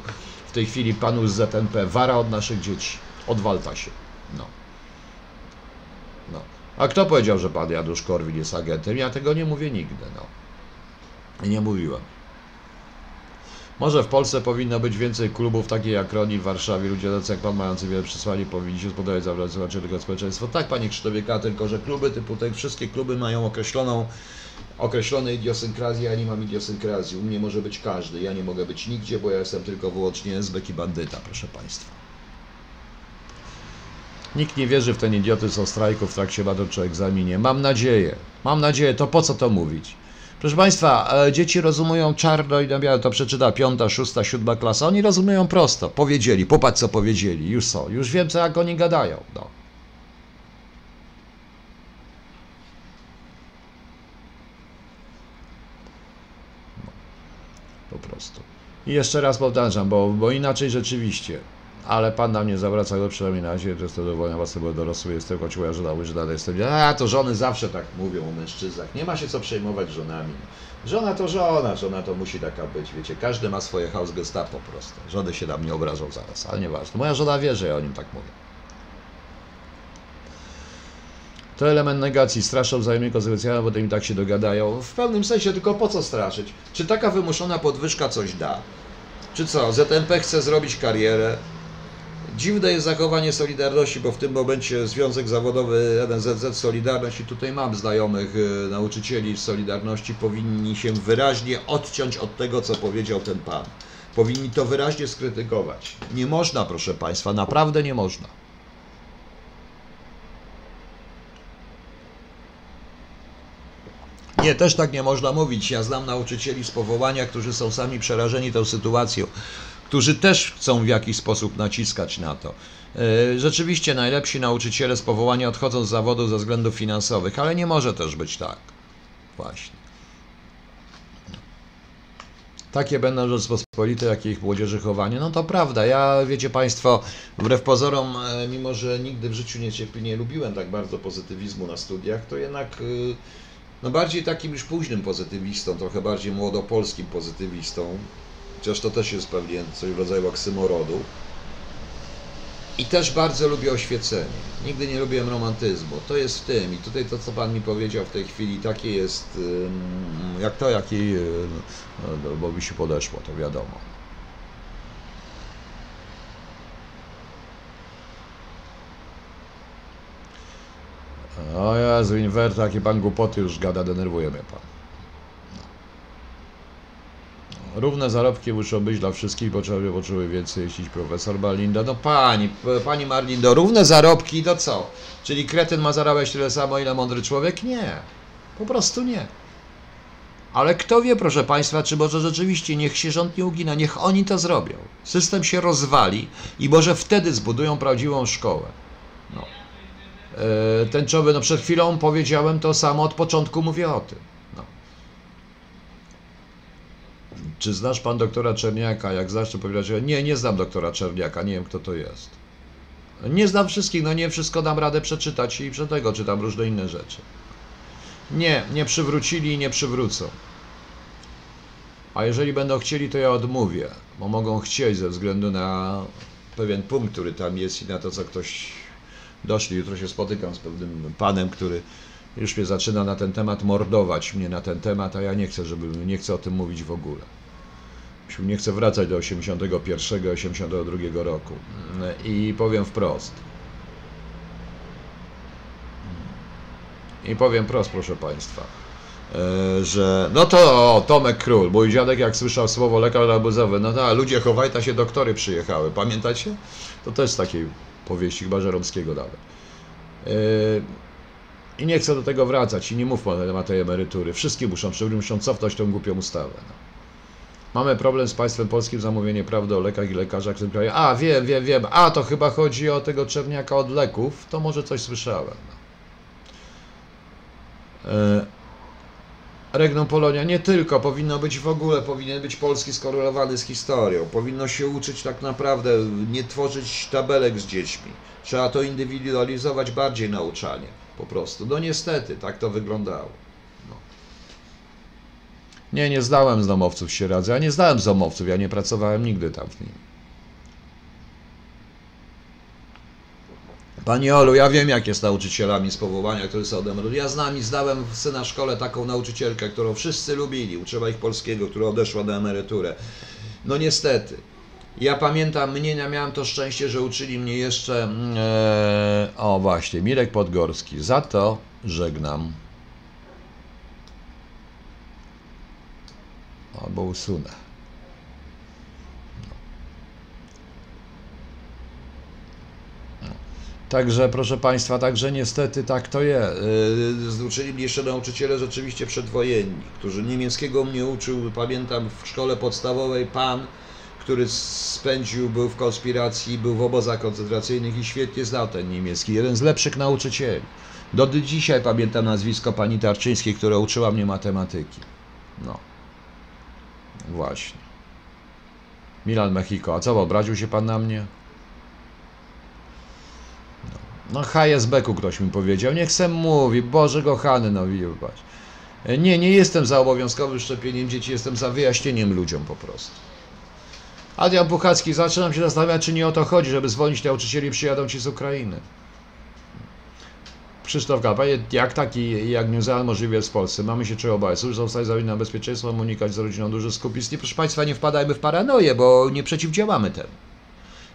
w tej chwili, panu z ZNP, wara od naszych dzieci. Odwalta się. No. A kto powiedział, że pan Janusz Korwin jest agentem? Ja tego nie mówię nigdy, no. I nie mówiłem. Może w Polsce powinno być więcej klubów takich jak Roni w Warszawie. Ludzie tacy jak pan mający wiele przesłanie powinni się spodobać zabrać tego społeczeństwo. Tak, panie Krzysztofie K, tylko że kluby typu te wszystkie kluby mają określoną określone idiosynkrazie, ja nie mam idiosynkrazji. U mnie może być każdy. Ja nie mogę być nigdzie, bo ja jestem tylko wyłącznie SBK i bandyta, proszę państwa. Nikt nie wierzy w ten idiotyzm o strajku w trakcie badań czy egzaminie. Mam nadzieję. Mam nadzieję. To po co to mówić? Proszę Państwa, e, dzieci rozumują czarno i na białe, to przeczyta piąta, szósta, siódma klasa. Oni rozumieją prosto. Powiedzieli, popatrz co powiedzieli. Już są. Już wiem, co jak oni gadają. No. po prostu. I jeszcze raz powtarzam, bo, bo inaczej rzeczywiście, ale pan na mnie zawraca go przynajmniej na razie, to jest to dowolenia własnego dorosły, jestem, choć moja żona mówi, że dalej jestem. A, to żony zawsze tak mówią o mężczyznach, nie ma się co przejmować żonami. Żona to żona, żona to musi taka być, wiecie, każdy ma swoje house gestapo po prostu. Żony się na mnie obrażą zaraz, ale nieważne. Moja żona wie, że ja o nim tak mówię. To element negacji. Straszą wzajemnie konsekwencjami, bo potem i tak się dogadają. W pewnym sensie, tylko po co straszyć? Czy taka wymuszona podwyżka coś da? Czy co? ZNP chce zrobić karierę? Dziwne jest zachowanie Solidarności, bo w tym momencie Związek Zawodowy NZZ Solidarność i tutaj mam znajomych y, nauczycieli z Solidarności, powinni się wyraźnie odciąć od tego, co powiedział ten pan. Powinni to wyraźnie skrytykować. Nie można, proszę Państwa, naprawdę nie można. Nie, też tak nie można mówić. Ja znam nauczycieli z powołania, którzy są sami przerażeni tą sytuacją, którzy też chcą w jakiś sposób naciskać na to. E, Rzeczywiście najlepsi nauczyciele z powołania odchodzą z zawodu ze względów finansowych, ale nie może też być tak. Właśnie. Takie będą Rzeczpospolite, jakie ich młodzieży chowanie. No to prawda. Ja, wiecie Państwo, wbrew pozorom, e, mimo że nigdy w życiu nie, nie lubiłem tak bardzo pozytywizmu na studiach, to jednak y, no bardziej takim już późnym pozytywistą, trochę bardziej młodopolskim pozytywistą, chociaż to też jest pewnie coś w rodzaju oksymorodu. I też bardzo lubię oświecenie. Nigdy nie lubiłem romantyzmu. To jest w tym. I tutaj to, co Pan mi powiedział w tej chwili, takie jest jak to, jak jej, y, no, bo mi się podeszło, to wiadomo. O Jezu, inwert, jakie pan głupoty już gada, denerwuje mnie pan. No. Równe zarobki muszą być dla wszystkich, bo trzeba by poczuły więcej jeździć profesor Marlinda. No pani, pani Marlindo, równe zarobki to co? Czyli kretyn ma zarabiać tyle samo, ile mądry człowiek? Nie. Po prostu nie. Ale kto wie, proszę Państwa, czy może rzeczywiście niech się rząd nie ugina, niech oni to zrobią. System się rozwali i może wtedy zbudują prawdziwą szkołę. No. E, tęczowy, no przed chwilą powiedziałem to samo, od początku mówię o tym. No. Czy znasz pan doktora Czerniaka? Jak znasz, to powiedziałeś, nie, nie znam doktora Czerniaka, nie wiem kto to jest. Nie znam wszystkich, no nie wszystko dam radę przeczytać i przed tego czytam różne inne rzeczy. Nie, nie przywrócili i nie przywrócą. A jeżeli będą chcieli, to ja odmówię, bo mogą chcieć ze względu na pewien punkt, który tam jest i na to, co ktoś doszli. Jutro się spotykam z pewnym panem, który już mnie zaczyna na ten temat mordować mnie na ten temat, a ja nie chcę, żeby nie chcę o tym mówić w ogóle. Nie chcę wracać do 81, 82 roku. I powiem wprost. I powiem wprost, proszę Państwa, e, że no to o, Tomek Król, mój dziadek jak słyszał słowo lekarz obozowy, no tak, ludzie Chowajta się doktory przyjechały, pamiętacie? To też z takiej powieści chyba Żeromskiego nawet. I nie chcę do tego wracać i nie mówmy na temat tej emerytury. Wszystkie muszą, muszą cofnąć tą głupią ustawę. No. Mamy problem z państwem polskim, zamówienie prawdy o lekach i lekarzach w tym kraju. A, wiem, wiem, wiem. A, to chyba chodzi o tego czerniaka od leków. To może coś słyszałem. E, Regnum Polonia nie tylko, powinno być w ogóle, powinien być polski skorelowany z historią. Powinno się uczyć tak naprawdę, nie tworzyć tabelek z dziećmi. Trzeba to indywidualizować bardziej nauczanie, po prostu. No niestety, tak to wyglądało. Nie, nie zdałem z domowców się radzę. Ja nie zdałem z domowców, ja nie pracowałem nigdy tam w nim. Pani Olu, ja wiem jak jest nauczycielami z powołania, którzy są od emerytury. Ja znam i zdałem w syna szkole taką nauczycielkę, którą wszyscy lubili, uczyła ich polskiego, która odeszła na emeryturę. No niestety. Ja pamiętam, mnie ja miałem to szczęście, że uczyli mnie jeszcze. mm, E, o właśnie, Mirek Podgorski. Za to żegnam. Albo usunę. Także, proszę Państwa, także niestety tak to jest. Uczyli mnie jeszcze nauczyciele rzeczywiście przedwojenni, którzy niemieckiego mnie uczył, pamiętam w szkole podstawowej pan, który spędził, był w konspiracji, był w obozach koncentracyjnych i świetnie znał ten niemiecki. Jeden z lepszych nauczycieli. Do dzisiaj pamiętam nazwisko pani Tarczyńskiej, która uczyła mnie matematyki. No. Właśnie. Milan Mexico. A co, obraził się pan na mnie? No, no HSB-ku ktoś mi powiedział. Niech sem mówi. Boże kochany, no wybacz. E, Nie, nie jestem za obowiązkowym szczepieniem dzieci, jestem za wyjaśnieniem ludziom po prostu. Adrian Puchacki, zaczynam się zastanawiać, czy nie o to chodzi, żeby zwolnić nauczycieli, przyjadą ci z Ukrainy. Krzysztof Kapa, jak taki, jak New Zealand możliwy jest w Polsce? Mamy się czego bać? Służba zostaje zawiniona na bezpieczeństwo, unikać z rodziną dużo skupisk. Proszę Państwa, nie wpadajmy w paranoję, bo nie przeciwdziałamy temu.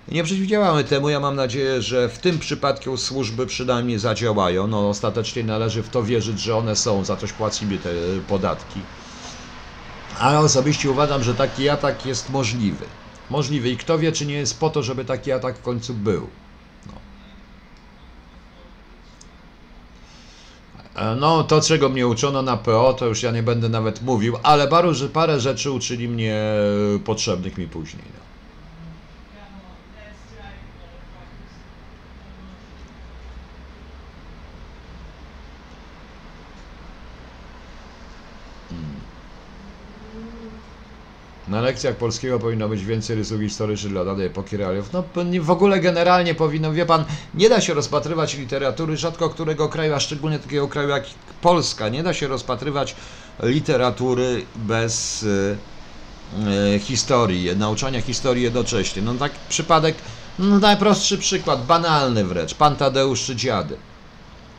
Nie przeciwdziałamy temu. Ja mam nadzieję, że w tym przypadku służby przynajmniej zadziałają. No, ostatecznie należy w to wierzyć, że one są, za coś płacimy te podatki. Ale osobiście uważam, że taki atak jest możliwy. Możliwy i kto wie, czy nie jest po to, żeby taki atak w końcu był. No, to czego mnie uczono na PO, to już ja nie będę nawet mówił, ale paru, że parę rzeczy uczyli mnie e, potrzebnych mi później. No. Na lekcjach polskiego powinno być więcej rysów historycznych dla danej epoki realiów. No w ogóle generalnie powinno, wie pan, nie da się rozpatrywać literatury rzadko którego kraju, a szczególnie takiego kraju jak Polska, nie da się rozpatrywać literatury bez y, y, historii, nauczania historii jednocześnie. No tak przypadek, no najprostszy przykład, banalny wręcz, pan Tadeusz czy dziady.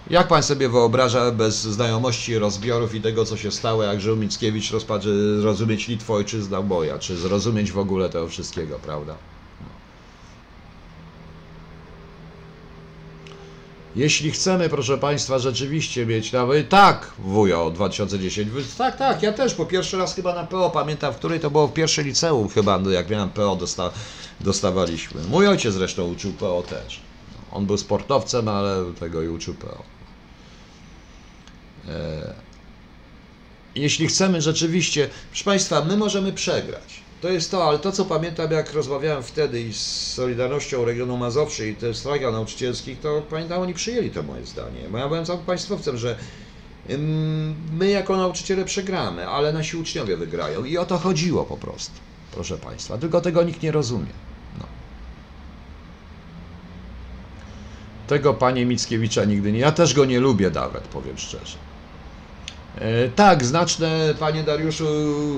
Jak pan sobie wyobraża bez znajomości rozbiorów i tego, co się stało, jak żył Mickiewicz, rozpatrzy, zrozumieć Litwo ojczyzna boja, czy zrozumieć w ogóle tego wszystkiego, prawda? Jeśli chcemy, proszę Państwa, rzeczywiście mieć nawet tak, wujo 2010, wy- tak, tak, ja też po pierwszy raz chyba na PO, pamiętam, w której to było w pierwszej liceum chyba, no, jak miałem PO, dosta, dostawaliśmy. Mój ojciec zresztą uczył PO też. On był sportowcem, ale tego i uczył PO. E, Jeśli chcemy rzeczywiście, proszę Państwa, my możemy przegrać. To jest to, ale to co pamiętam, jak rozmawiałem wtedy z Solidarnością Regionu Mazowszy i też strajkach nauczycielskich, to pamiętam, oni przyjęli to moje zdanie. Bo ja byłem całym państwowcem, że my jako nauczyciele przegramy, ale nasi uczniowie wygrają. I o to chodziło po prostu, proszę Państwa. Tylko tego nikt nie rozumie. No. Tego panie Mickiewicza nigdy nie. Ja też go nie lubię nawet, powiem szczerze. E, Tak, znaczne, panie Dariuszu,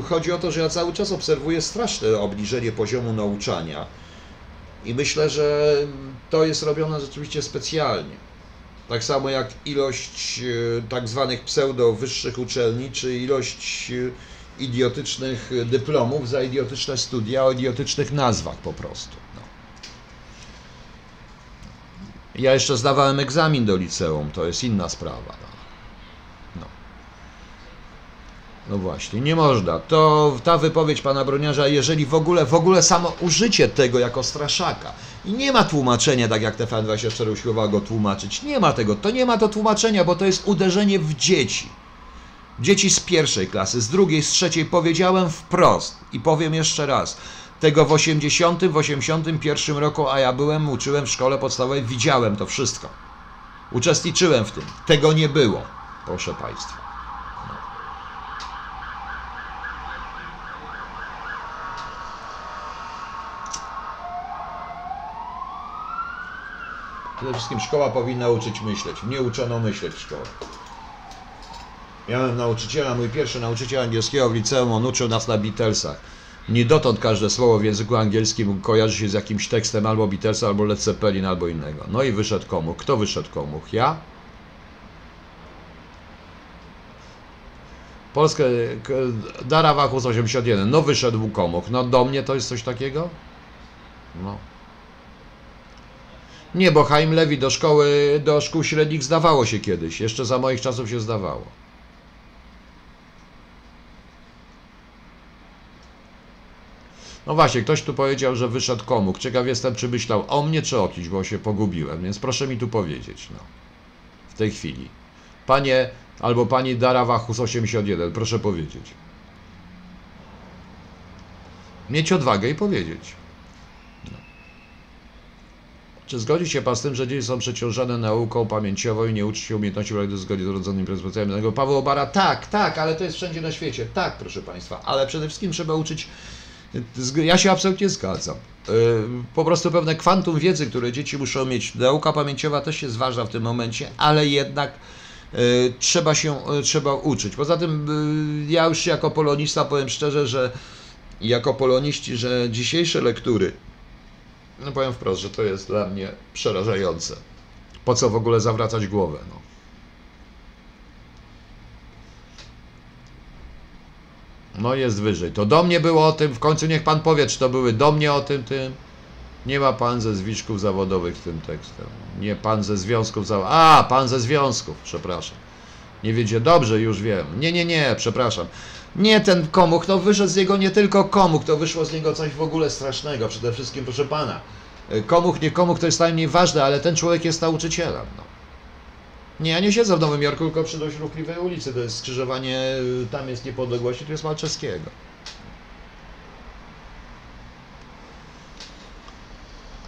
chodzi o to, że ja cały czas obserwuję straszne obniżenie poziomu nauczania i myślę, że to jest robione rzeczywiście specjalnie. Tak samo jak ilość e, tak zwanych pseudo wyższych uczelni, czy ilość e, idiotycznych dyplomów za idiotyczne studia o idiotycznych nazwach po prostu. No. Ja jeszcze zdawałem egzamin do liceum, to jest inna sprawa. No. No właśnie, nie można. To ta wypowiedź pana Broniarza, jeżeli w ogóle, w ogóle samo użycie tego jako straszaka i nie ma tłumaczenia, tak jak TVN24 usiłował go tłumaczyć, nie ma tego, to nie ma to tłumaczenia, bo to jest uderzenie w dzieci. Dzieci z pierwszej klasy, z drugiej, z trzeciej, powiedziałem wprost i powiem jeszcze raz. Tego w 80, w 81 roku, a ja byłem, uczyłem w szkole podstawowej, widziałem to wszystko. Uczestniczyłem w tym. Tego nie było, proszę Państwa. Przede wszystkim szkoła powinna uczyć myśleć. Mnie uczono myśleć w szkole. Miałem nauczyciela, mój pierwszy nauczyciel angielskiego w liceum, on uczył nas na Beatlesach. Nie dotąd każde słowo w języku angielskim kojarzy się z jakimś tekstem albo Beatlesa, albo Led Zeppelin, albo innego. No i wyszedł komuch. Kto wyszedł komuch? Ja? Polskę, Dara Wachus 81, no wyszedł komuch, no do mnie to jest coś takiego? No. Nie, bo Chaim Lewi do szkoły, do szkół średnich zdawało się kiedyś, jeszcze za moich czasów się zdawało. No właśnie, ktoś tu powiedział, że wyszedł komuch. Ciekaw jestem, czy myślał o mnie, czy o kimś, bo się pogubiłem, więc proszę mi tu powiedzieć, no. W tej chwili. Panie, albo pani Dara Wachus 81, proszę powiedzieć. Mieć odwagę i powiedzieć. Czy zgodzi się pan z tym, że dzieci są przeciążone nauką pamięciową i nie uczy się umiejętności uległych zgodzie z urodzonymi prezentacjami? Paweł Obara, tak, tak, ale to jest wszędzie na świecie. Tak, proszę państwa, ale przede wszystkim trzeba uczyć Ja się absolutnie zgadzam. Yy, Po prostu pewne kwantum wiedzy, które dzieci muszą mieć. Nauka pamięciowa też jest ważna w tym momencie, ale jednak yy, trzeba się yy, trzeba uczyć. Poza tym ja już jako polonista powiem szczerze, że jako poloniści, że dzisiejsze lektury, no powiem wprost, że to jest dla mnie przerażające. Po co w ogóle zawracać głowę? No. No jest wyżej. To do mnie było o tym, w końcu niech pan powie, czy to były do mnie o tym, tym. Nie ma pan ze związków zawodowych w tym tekstem. Nie pan ze związków zawodowych. A, pan ze związków, przepraszam. Nie wiecie, dobrze, już wiem. Nie, nie, nie, przepraszam. Nie ten komuch, no wyszedł z niego nie tylko komuch, to wyszło z niego coś w ogóle strasznego. Przede wszystkim, proszę pana, y, komuch, nie komuch, to jest najmniej ważne, ale ten człowiek jest nauczycielem. No. Nie, ja nie siedzę w Nowym Jorku, tylko przy dość ruchliwej ulicy. To jest skrzyżowanie, y, tam jest niepodległości, tu jest Malczewskiego.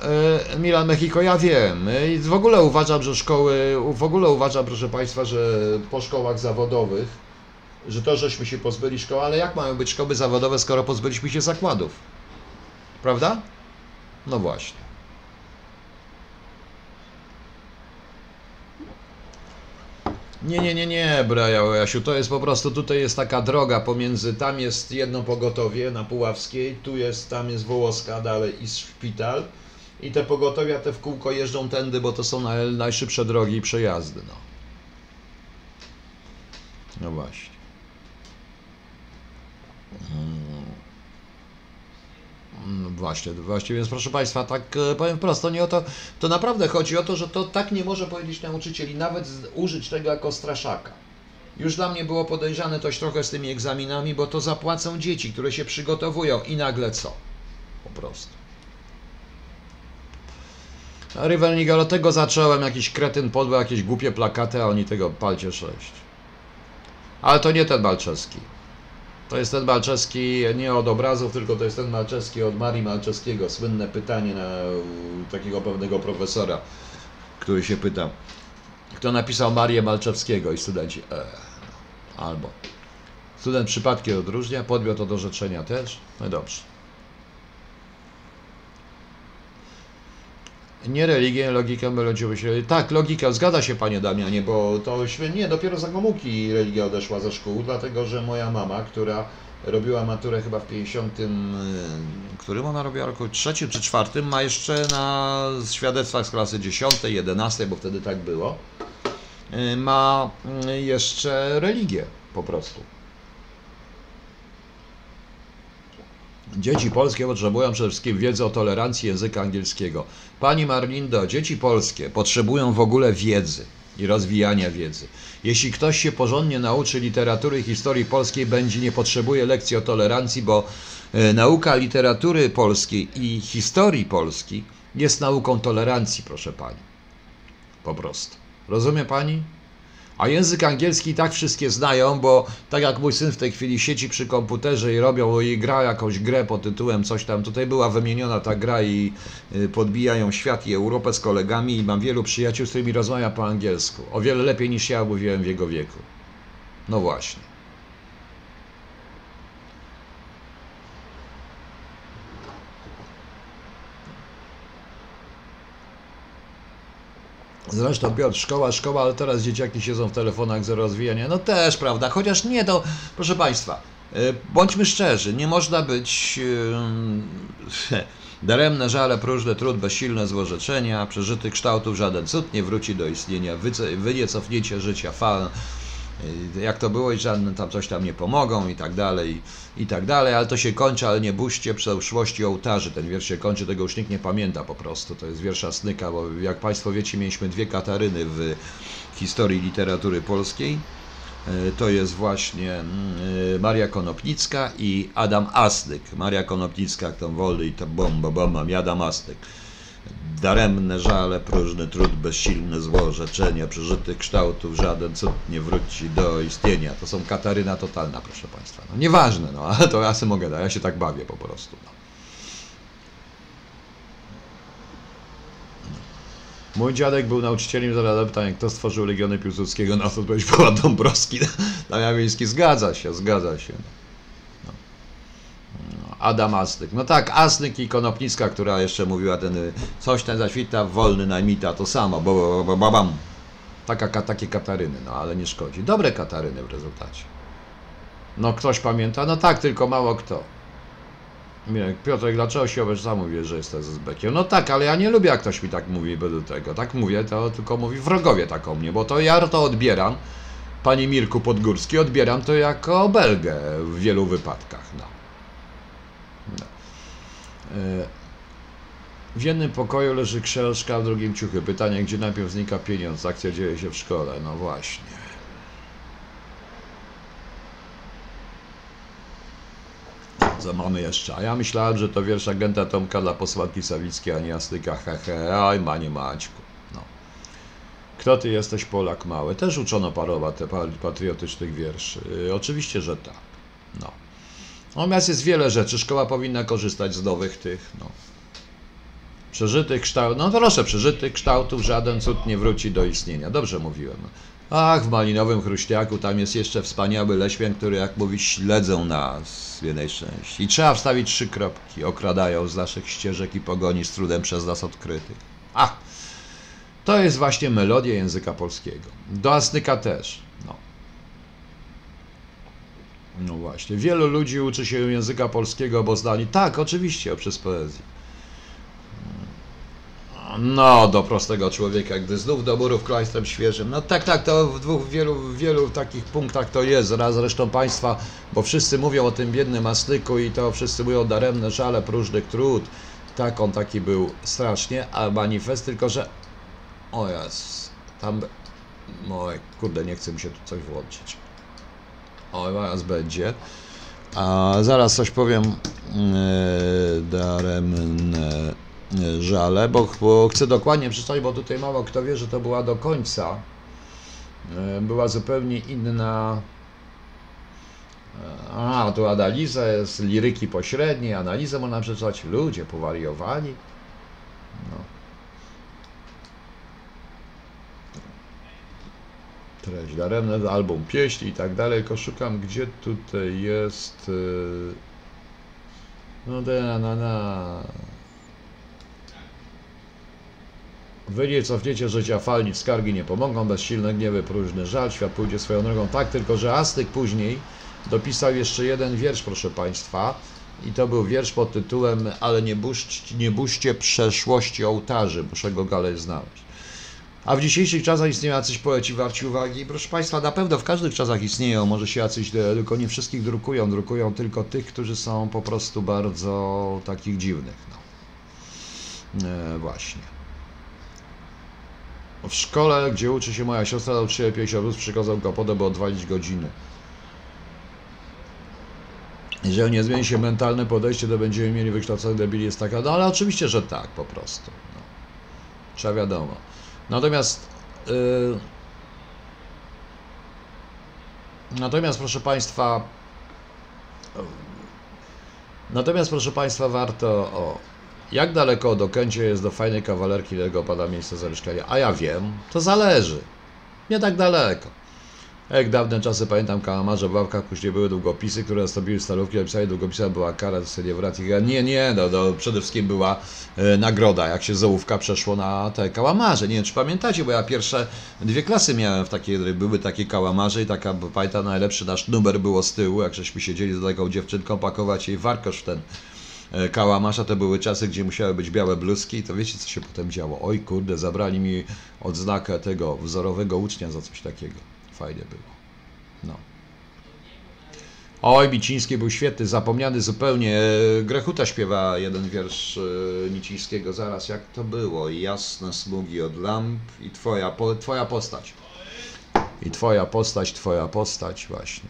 E, Milan Mexico, ja wiem. I w ogóle uważam, że szkoły, w ogóle uważam, proszę Państwa, że po szkołach zawodowych, że to, żeśmy się pozbyli szkoły, ale jak mają być szkoły zawodowe, skoro pozbyliśmy się zakładów? Prawda? No właśnie. Nie, nie, nie, nie, Braja Jasiu, to jest po prostu, tutaj jest taka droga pomiędzy, tam jest jedno pogotowie na Puławskiej, tu jest, tam jest Wołoska dalej i szpital i te pogotowia te w kółko jeżdżą tędy, bo to są naj, najszybsze drogi i przejazdy, no. No właśnie. No właśnie, właśnie, więc proszę Państwa, tak e, powiem wprost, to nie o to, to naprawdę chodzi o to, że to tak nie może powiedzieć nauczyciel i nawet użyć tego jako straszaka. Już dla mnie było podejrzane coś trochę z tymi egzaminami, bo to zapłacą dzieci, które się przygotowują i nagle co? Po prostu. Rywelnik, ale tego zacząłem, jakiś kretyn podał jakieś głupie plakaty, a oni tego palcie 6. Ale to nie ten Balczewski. To jest ten Malczewski nie od obrazów, tylko to jest ten Malczewski od Marii Malczewskiego. Słynne pytanie na takiego pewnego profesora, który się pyta, kto napisał Marię Malczewskiego i studenci, e, albo student przypadkiem odróżnia, podmiot od orzeczenia też, no dobrze. Nie religię, logikę, myląciowy się. Tak, logika, zgadza się panie Damianie, bo to nie, dopiero za Gomułki religia odeszła ze szkół, dlatego że moja mama, która robiła maturę chyba w 50, y, którym ona robiła roku trzecim czy czwartym, ma jeszcze na świadectwach z klasy 10, 11, bo wtedy tak było, y, ma y, jeszcze religię po prostu. Dzieci polskie potrzebują przede wszystkim wiedzy o tolerancji języka angielskiego. Pani Marlindo, dzieci polskie potrzebują w ogóle wiedzy i rozwijania wiedzy. Jeśli ktoś się porządnie nauczy literatury i historii polskiej, będzie nie potrzebuje lekcji o tolerancji, bo e, nauka literatury polskiej i historii polskiej jest nauką tolerancji, proszę pani. Po prostu. Rozumie pani? A język angielski i tak wszystkie znają, bo tak jak mój syn w tej chwili sieci przy komputerze i robią i gra jakąś grę pod tytułem coś tam. Tutaj była wymieniona ta gra i y, podbijają świat i Europę z kolegami i mam wielu przyjaciół, z którymi rozmawia po angielsku. O wiele lepiej niż ja mówiłem w jego wieku. No właśnie. Zresztą Piotr, szkoła, szkoła, ale teraz dzieciaki siedzą w telefonach za rozwijanie. No też, prawda, chociaż nie, to proszę Państwa, y, bądźmy szczerzy, nie można być yy, daremne żale, próżne, trud, bezsilne złorzeczenia, przeżytych kształtów żaden cud nie wróci do istnienia, wy, wy nie cofniecie życia fal. Y, Jak to było i żadne tam coś tam nie pomogą i tak dalej, i tak dalej, ale to się kończy, ale nie burzcie przeszłości ołtarzy. Ten wiersz się kończy, tego już nikt nie pamięta po prostu. To jest wiersza Snyka, bo jak Państwo wiecie, mieliśmy dwie Kataryny w historii literatury polskiej. Y, To jest właśnie mm, y, Maria Konopnicka i Adam Asnyk. Maria Konopnicka, jak tam wolny i to bomba, bomba, i Adam Asnyk. Daremne żale, próżny trud, bezsilne złorzeczenia, przeżytych kształtów, żaden cud nie wróci do istnienia. To są Kataryna totalna, proszę Państwa. No, nieważne, no, ale to ja sobie mogę dać, ja się tak bawię po prostu. No. Mój dziadek był nauczycielem, zadał pytanie, kto stworzył Legiony Piłsudskiego, na to odpowiedź była Dąbrowski, Damiański, zgadza się, zgadza się. Adam Asnyk. No tak, Asnyk i Konopnicka, która jeszcze mówiła ten y, coś ten zaświta, wolny najmita, to samo, bo, bo, bo, bo. Taka, ka- takie Kataryny, no ale nie szkodzi. Dobre Kataryny w rezultacie. No ktoś pamięta? No tak, tylko mało kto. Piotrek, dlaczego się obec sam mówi, że jesteś z bekiem? No tak, ale ja nie lubię, jak ktoś mi tak mówi do tego. Tak mówię, to tylko mówi wrogowie tak o mnie, bo to ja to odbieram, panie Mirku Podgórski, odbieram to jako belgę w wielu wypadkach. No. E, W jednym pokoju leży książka, w drugim ciuchy. Pytanie, gdzie najpierw znika pieniądz? Akcja dzieje się w szkole. No właśnie. Co mamy jeszcze? A ja myślałem, że to wiersz agenta Tomka dla posłanki Sawickiej, a nie Astyka. Hehe, oj, manie Maćku. No. Kto ty jesteś, Polak mały? Też uczono parowa te pa- patriotycznych wierszy. Yy, oczywiście, że tak. No. Natomiast jest wiele rzeczy. Szkoła powinna korzystać z nowych tych, no. Przeżytych kształtów, no proszę, przeżytych kształtów żaden cud nie wróci do istnienia. Dobrze mówiłem. Ach, w Malinowym Chruściaku tam jest jeszcze wspaniały leśmian, który, jak mówi, śledzą nas w jednej części. I trzeba wstawić trzy kropki. Okradają z naszych ścieżek i pogoni z trudem przez nas odkrytych. Ach, to jest właśnie melodia języka polskiego. Do Asnyka też. No. No właśnie. Wielu ludzi uczy się języka polskiego, bo znali. Tak, oczywiście, przez poezję. No, do prostego człowieka, gdy znów do murów klajstrem świeżym. No tak, tak, to w dwóch, wielu, wielu takich punktach to jest. Raz zresztą Państwa, bo wszyscy mówią o tym biednym Asnyku i to wszyscy mówią daremne żale, próżnych trud. Tak, on taki był strasznie, a manifest tylko, że o jas, tam, oj, kurde, nie chce mi się tu coś włączyć. Oj, zaraz będzie. A zaraz coś powiem yy, daremne yy, żale, bo, bo chcę dokładnie przeczytać, bo tutaj mało kto wie, że to była do końca. Yy, była zupełnie inna. A, tu analiza jest liryki pośredniej, analizę można przeczytać. Ludzie powariowali. No. Treść daremne, album pieśni i tak dalej, tylko szukam, gdzie tutaj jest. yy, No, da, na, na. Wy nie cofniecie życia fal, nic skargi nie pomogą, bezsilne gniewy, próżny żal, świat pójdzie swoją drogą. Tak, tylko że Astyk później dopisał jeszcze jeden wiersz, proszę Państwa. I to był wiersz pod tytułem Ale nie, buść, nie przeszłości ołtarzy, muszę go dalej znaleźć. A w dzisiejszych czasach istnieją jacyś poeci warci uwagi. Proszę Państwa, na pewno w każdych czasach istnieją, może się jacyś, e, tylko nie wszystkich drukują. Drukują tylko tych, którzy są po prostu bardzo takich dziwnych. No. E, właśnie. W szkole, gdzie uczy się moja siostra, nauczyciel 50 plus przychodzą go po to, by odwalić godziny. Jeżeli nie zmieni się mentalne podejście, to będziemy mieli wykształcony debili jest taka. No ale oczywiście, że tak po prostu. No. Trzeba wiadomo. Natomiast yy, Natomiast proszę Państwa Natomiast proszę Państwa warto o jak daleko od Okęcia jest do fajnej kawalerki, którego pada miejsce zamieszkania? A ja wiem, to zależy. Nie tak daleko. Jak dawne czasy pamiętam kałamarze w ławkach, później były długopisy, które nastąpiły stalówki, napisali długopisem była kara za sobie wracji. Nie, nie, no, no przede wszystkim była e, nagroda, jak się z ołówka przeszło na te kałamarze. Nie wiem, czy pamiętacie, bo ja pierwsze dwie klasy miałem w takiej, były takie kałamarze i taka, pamiętam, najlepszy nasz numer było z tyłu, jak żeśmy siedzieli z taką dziewczynką, pakować jej warkosz w ten e, kałamarza, to były czasy, gdzie musiały być białe bluzki i to wiecie, co się potem działo? Oj kurde, zabrali mi odznakę tego wzorowego ucznia za coś takiego. Fajnie było. No. Oj, Miciński był świetny, zapomniany zupełnie. E, Grechuta śpiewa jeden wiersz e, Micińskiego. Zaraz, jak to było? Jasne smugi od lamp i twoja, po, twoja postać. I twoja postać, twoja postać, właśnie.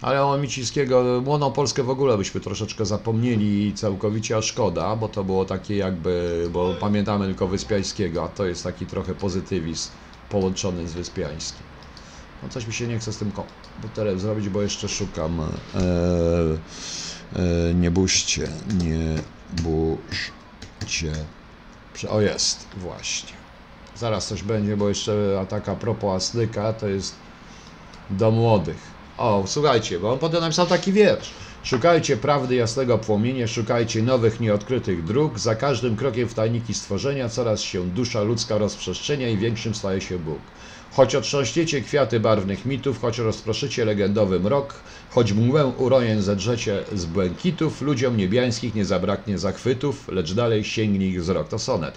Ale o Micińskiego, Młodą Polskę w ogóle byśmy troszeczkę zapomnieli całkowicie, a szkoda, bo to było takie jakby, bo pamiętamy tylko Wyspiańskiego, a to jest taki trochę pozytywizm połączony z Wyspiańskim. No coś mi się nie chce z tym komputerem zrobić, bo jeszcze szukam. E, e, nie buźcie, nie buźcie. O jest, właśnie. Zaraz coś będzie, bo jeszcze a taka propos Aslyka to jest do młodych. O, słuchajcie, bo on potem napisał taki wiersz. Szukajcie prawdy jasnego płomienia, szukajcie nowych, nieodkrytych dróg. Za każdym krokiem w tajniki stworzenia coraz się dusza ludzka rozprzestrzenia i większym staje się Bóg. Choć otrząśniecie kwiaty barwnych mitów, choć rozproszycie legendowy mrok, choć mgłę urojen zedrzecie z błękitów, ludziom niebiańskich nie zabraknie zachwytów, lecz dalej sięgnie ich wzrok. To sonet.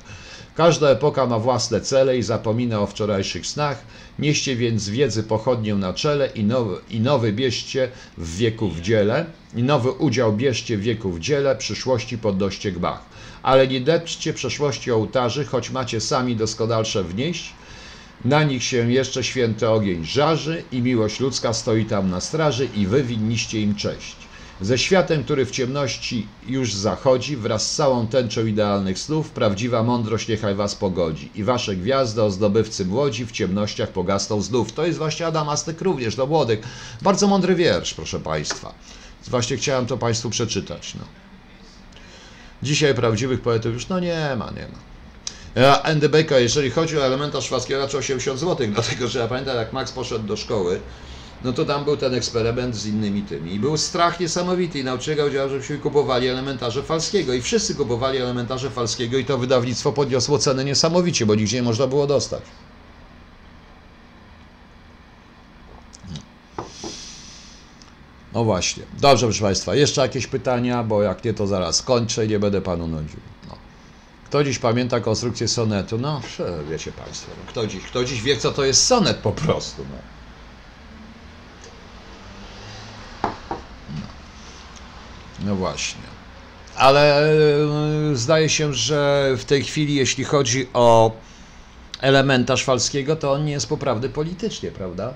Każda epoka ma własne cele i zapomina o wczorajszych snach. Nieście więc wiedzy pochodnię na czele i nowy, i nowy bierzcie w wieku w dziele, i nowy udział bierzcie w wieku w dziele, przyszłości podnoście gmach. Ale nie depczcie przeszłości ołtarzy, choć macie sami doskonalsze wnieść. Na nich się jeszcze święty ogień żarzy i miłość ludzka stoi tam na straży i wy winniście im cześć. Ze światem, który w ciemności już zachodzi, wraz z całą tęczą idealnych snów, prawdziwa mądrość niechaj was pogodzi. I wasze gwiazdy, o zdobywcy młodzi, w ciemnościach pogasną znów. To jest właśnie Adam Astyk również do młodych. Bardzo mądry wiersz, proszę państwa. Właśnie chciałem to państwu przeczytać. No. Dzisiaj prawdziwych poetów już no nie ma, nie ma. Andy Baker, jeżeli chodzi o elementarz szwedzkiego, raczej 80 zł, dlatego że ja pamiętam, jak Max poszedł do szkoły, no to tam był ten eksperyment z innymi tymi. I był strach niesamowity i nauczyciel powiedział, żebyśmy kupowali elementarze falskiego i wszyscy kupowali elementarze falskiego i to wydawnictwo podniosło cenę niesamowicie, bo nigdzie nie można było dostać. No właśnie. Dobrze, proszę Państwa. Jeszcze jakieś pytania, bo jak nie, to zaraz kończę i nie będę Panu nudził. No. Kto dziś pamięta konstrukcję sonetu? No, wiecie Państwo. No, kto, dziś, kto dziś wie, co to jest sonet po prostu? No. No właśnie. Ale e, zdaje się, że w tej chwili, jeśli chodzi o elementarz falskiego, to on nie jest poprawny politycznie, prawda?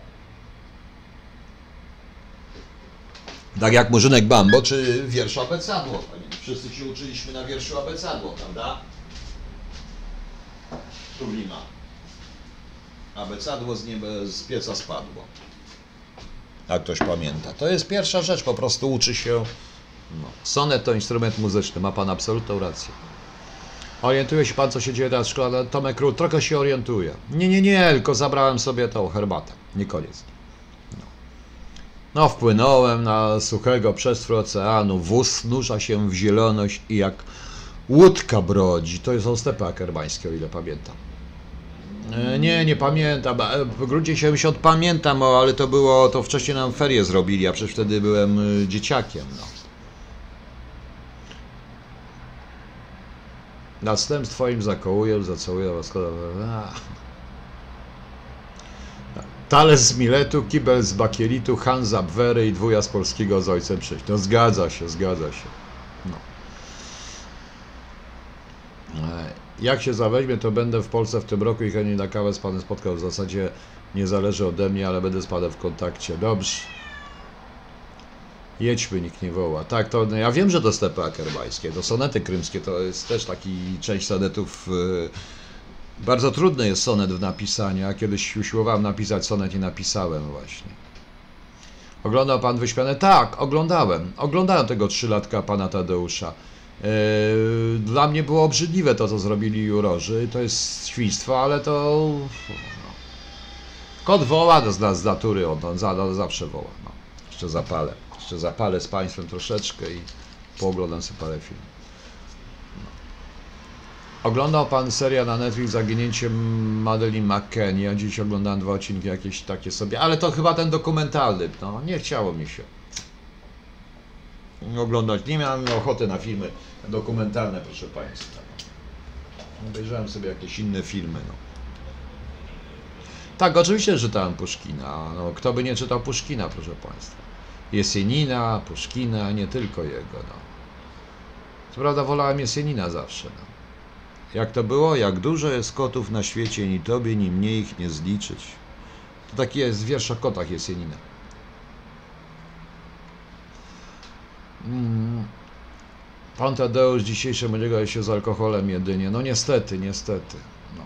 Tak jak Murzynek Bambo, czy wiersz Abecadło. Wszyscy się uczyliśmy na wierszu Abecadło, prawda? Tu lima. Abecadło z nieba, z pieca spadło. Jak ktoś pamięta. To jest pierwsza rzecz, po prostu uczy się. No. Sonet to instrument muzyczny, ma pan absolutną rację. Orientuje się pan, co się dzieje teraz w szkole? Tomek Król trochę się orientuje. Nie, nie, nie, tylko zabrałem sobie tą herbatę. Nie koniec. No, no wpłynąłem na suchego przestrój oceanu. Wóz nurza się w zieloność i jak łódka brodzi. To są stepy akerbańskie, o ile pamiętam. E, Nie, nie pamiętam. E, W gruncie 70 pamiętam, o, ale to było, to wcześniej nam ferie zrobili, a przecież wtedy byłem y, dzieciakiem. No. Następ twoim zakołuję, zacałuję was. A. Talec z Miletu, kibel z Bakielitu, Han z Abwery i dwuja z polskiego z ojcem przyjść. No zgadza się, zgadza się. No. E, Jak się zaweźmie, to będę w Polsce w tym roku i chętnie na kawę z panem spotkał. W zasadzie nie zależy ode mnie, ale będę z panem w kontakcie. Dobrze. Jedźmy, nikt nie woła. Tak, to no ja wiem, że to stepy akerbańskie, to sonety krymskie, to jest też taki część sonetów. y, bardzo trudny jest sonet w napisaniu. Ja kiedyś usiłowałem napisać sonet i napisałem właśnie. Oglądał pan wyśpiane? Tak, oglądałem. Oglądałem tego trzylatka pana Tadeusza. Yy, Dla mnie było obrzydliwe to, co zrobili jurorzy. To jest świństwo, ale to. No. Kot woła z, z natury, on, on, za, on zawsze woła. No. Jeszcze zapalę. Jeszcze zapalę z Państwem troszeczkę i pooglądam sobie parę filmów. No. Oglądał Pan serial na Netflix Zaginięciem Madeline McKennie. Ja dziś oglądałem dwa odcinki jakieś takie sobie, ale to chyba ten dokumentalny. No, nie chciało mi się oglądać. Nie miałem ochoty na filmy dokumentalne, proszę Państwa. Obejrzałem sobie jakieś inne filmy. No. Tak, oczywiście czytałem Puszkina. No, kto by nie czytał Puszkina, proszę Państwa. Jesienina, Puszkina, nie tylko jego. No. Co prawda wolałem Jesienina zawsze. No. Jak to było? Jak dużo jest kotów na świecie, ni tobie, ni mnie ich nie zliczyć. To taki jest wiersz o kotach Jesienina. Pan Tadeusz dzisiejszy będzie się z alkoholem jedynie. No niestety, niestety. No.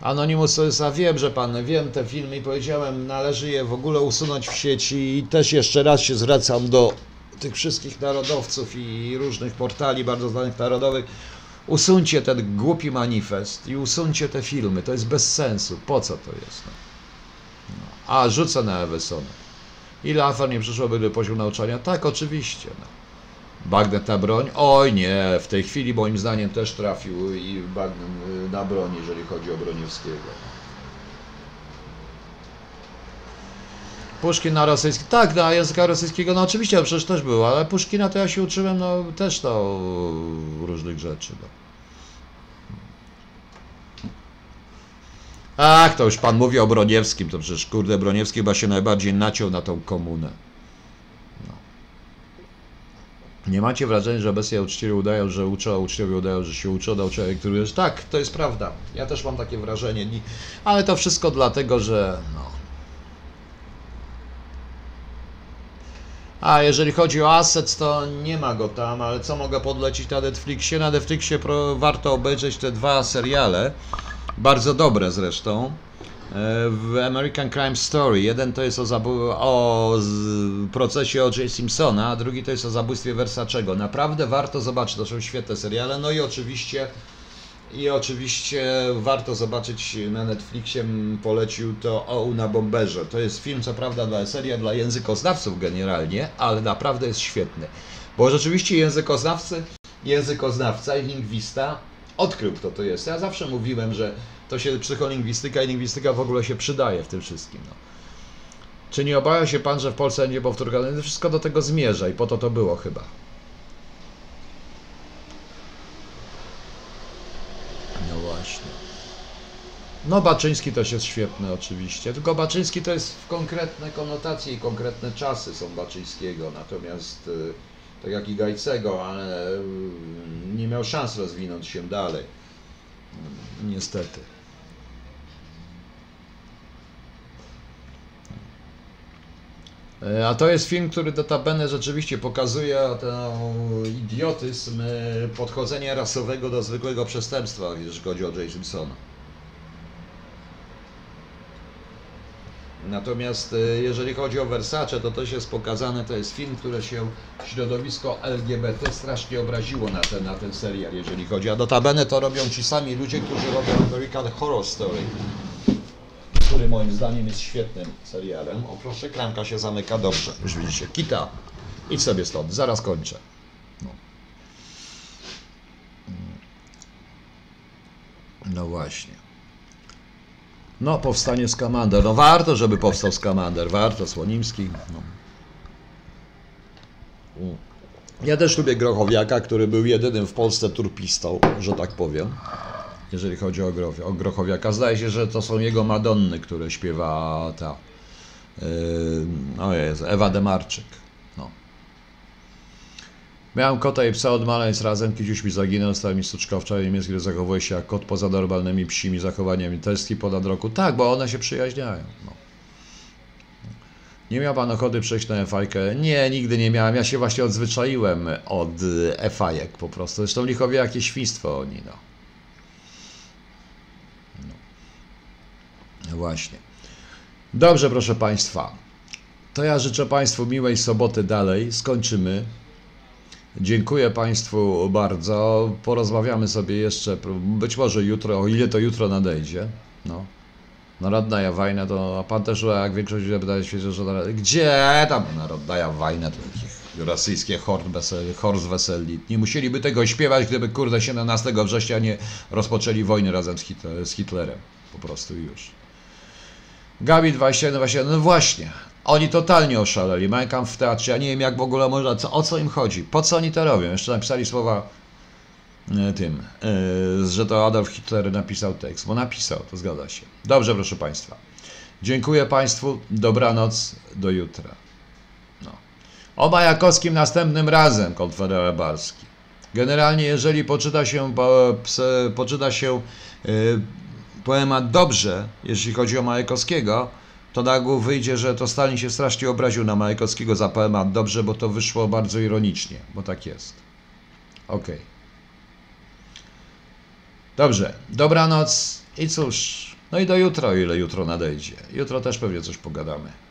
Anonymous to jest, a wiem, że pan, wiem te filmy i powiedziałem, należy je w ogóle usunąć w sieci i też jeszcze raz się zwracam do tych wszystkich narodowców i różnych portali bardzo znanych narodowych. Usuńcie ten głupi manifest i usuńcie te filmy. To jest bez sensu. Po co to jest? No. No. A, rzucę na Ewesona. Ile afer nie przyszłoby do poziomu nauczania? Tak, oczywiście. No. Bagnet na broń? Oj nie, w tej chwili moim zdaniem też trafił i Bagnet y, na broń, jeżeli chodzi o Broniewskiego. Puszkin na rosyjski, tak, na języka rosyjskiego, no oczywiście, no przecież też było, ale Puszkina to ja się uczyłem, no też to różnych rzeczy. No. Ach, to już pan mówi o Broniewskim, to przecież kurde Broniewski chyba się najbardziej naciął na tą komunę. Nie macie wrażenia, że obecnie uczciwie udają, że uczą, a uczniowie udają, że się uczą, nauczyciele, który jest... Tak, to jest prawda. Ja też mam takie wrażenie, Ni- ale to wszystko dlatego, że no. A jeżeli chodzi o Assets, to nie ma go tam, ale co mogę podlecić na Netflixie? Na Netflixie warto obejrzeć te dwa seriale, bardzo dobre zresztą. E, W American Crime Story. Jeden to jest o, o procesie O.J. Simpsona, a drugi to jest o zabójstwie Versacego. Naprawdę warto zobaczyć, to są świetne seriale. No i oczywiście i oczywiście warto zobaczyć na Netflixie, polecił to o na Bomberze. To jest film, co prawda, dla seria dla językoznawców generalnie, ale naprawdę jest świetny. Bo rzeczywiście językoznawcy, językoznawca i lingwista odkrył, kto to jest. Ja zawsze mówiłem, że to się psycholingwistyka i lingwistyka w ogóle się przydaje w tym wszystkim. No. Czy nie obawia się pan, że w Polsce będzie powtórka? No, Wszystko do tego zmierza i po to to było chyba. No właśnie. No Baczyński też jest świetny oczywiście, tylko Baczyński to jest w konkretne konotacje i konkretne czasy są Baczyńskiego, natomiast y, tak jak i Gajcego, ale y, nie miał szans rozwinąć się dalej. Niestety. A to jest film, który notabene rzeczywiście pokazuje ten idiotyzm e, podchodzenia rasowego do zwykłego przestępstwa, jeżeli chodzi o J. Simpsona. Natomiast e, jeżeli chodzi o Versace, to też jest pokazane, to jest film, które się środowisko LGBT strasznie obraziło na ten, na ten serial, jeżeli chodzi. A notabene to robią ci sami ludzie, którzy robią American Horror Story który moim zdaniem jest świetnym serialem. O proszę, klamka się zamyka dobrze. Już widzicie, kita. Idź sobie stąd, zaraz kończę. No, no właśnie. No, powstanie Skamander. No warto, żeby powstał Skamander. Warto, Słonimski. No. Mm. Ja też lubię Grochowiaka, który był jedynym w Polsce turpistą, że tak powiem jeżeli chodzi o, o Grochowiaka. Zdaje się, że to są jego Madonny, które śpiewa ta yy, o Jezu, Ewa Demarczyk. No. Miałem kota i psa od maleństwa razem, kiedyś mi zaginął, stał mi suczka wczoraj niemiecki, zachowuje się jak kot poza normalnymi psimi zachowaniami. Testki ponad roku. Tak, bo one się przyjaźniają. No. Nie miał pan ochoty przejść na efajkę? Nie, nigdy nie miałem. Ja się właśnie odzwyczaiłem od efajek po prostu. Zresztą lichowie jakie świństwo oni, no. No właśnie. Dobrze, proszę Państwa. To ja życzę Państwu miłej soboty dalej. Skończymy. Dziękuję Państwu bardzo. Porozmawiamy sobie jeszcze, być może jutro, o ile to jutro nadejdzie. No. Narodna wajna to, a Pan też, jak większość ludzi wydaje się, że gdzie tam Narodna wajna, to jakich rosyjskie hord wesel, horst weselni. Nie musieliby tego śpiewać, gdyby kurde 17 września nie rozpoczęli wojny razem z, Hitler, z Hitlerem. Po prostu już. Gabi 21, 21, no właśnie. Oni totalnie oszaleli. Mein w teatrze. Ja nie wiem, jak w ogóle można. Co, o co im chodzi? Po co oni to robią? Jeszcze napisali słowa e, tym, e, że to Adolf Hitler napisał tekst. Bo napisał, to zgadza się. Dobrze, proszę Państwa. Dziękuję Państwu, dobranoc, do jutra. No. O Majakowskim następnym razem, konfederat Barski. Generalnie, jeżeli poczyta się, po- poczyta się y, poemat dobrze, jeśli chodzi o Majakowskiego, to na ogół wyjdzie, że to Stalin się strasznie obraził na Majakowskiego za poemat dobrze, bo to wyszło bardzo ironicznie, bo tak jest. Okej. Dobrze, dobranoc i cóż, no i do jutra, o ile jutro nadejdzie. Jutro też pewnie coś pogadamy.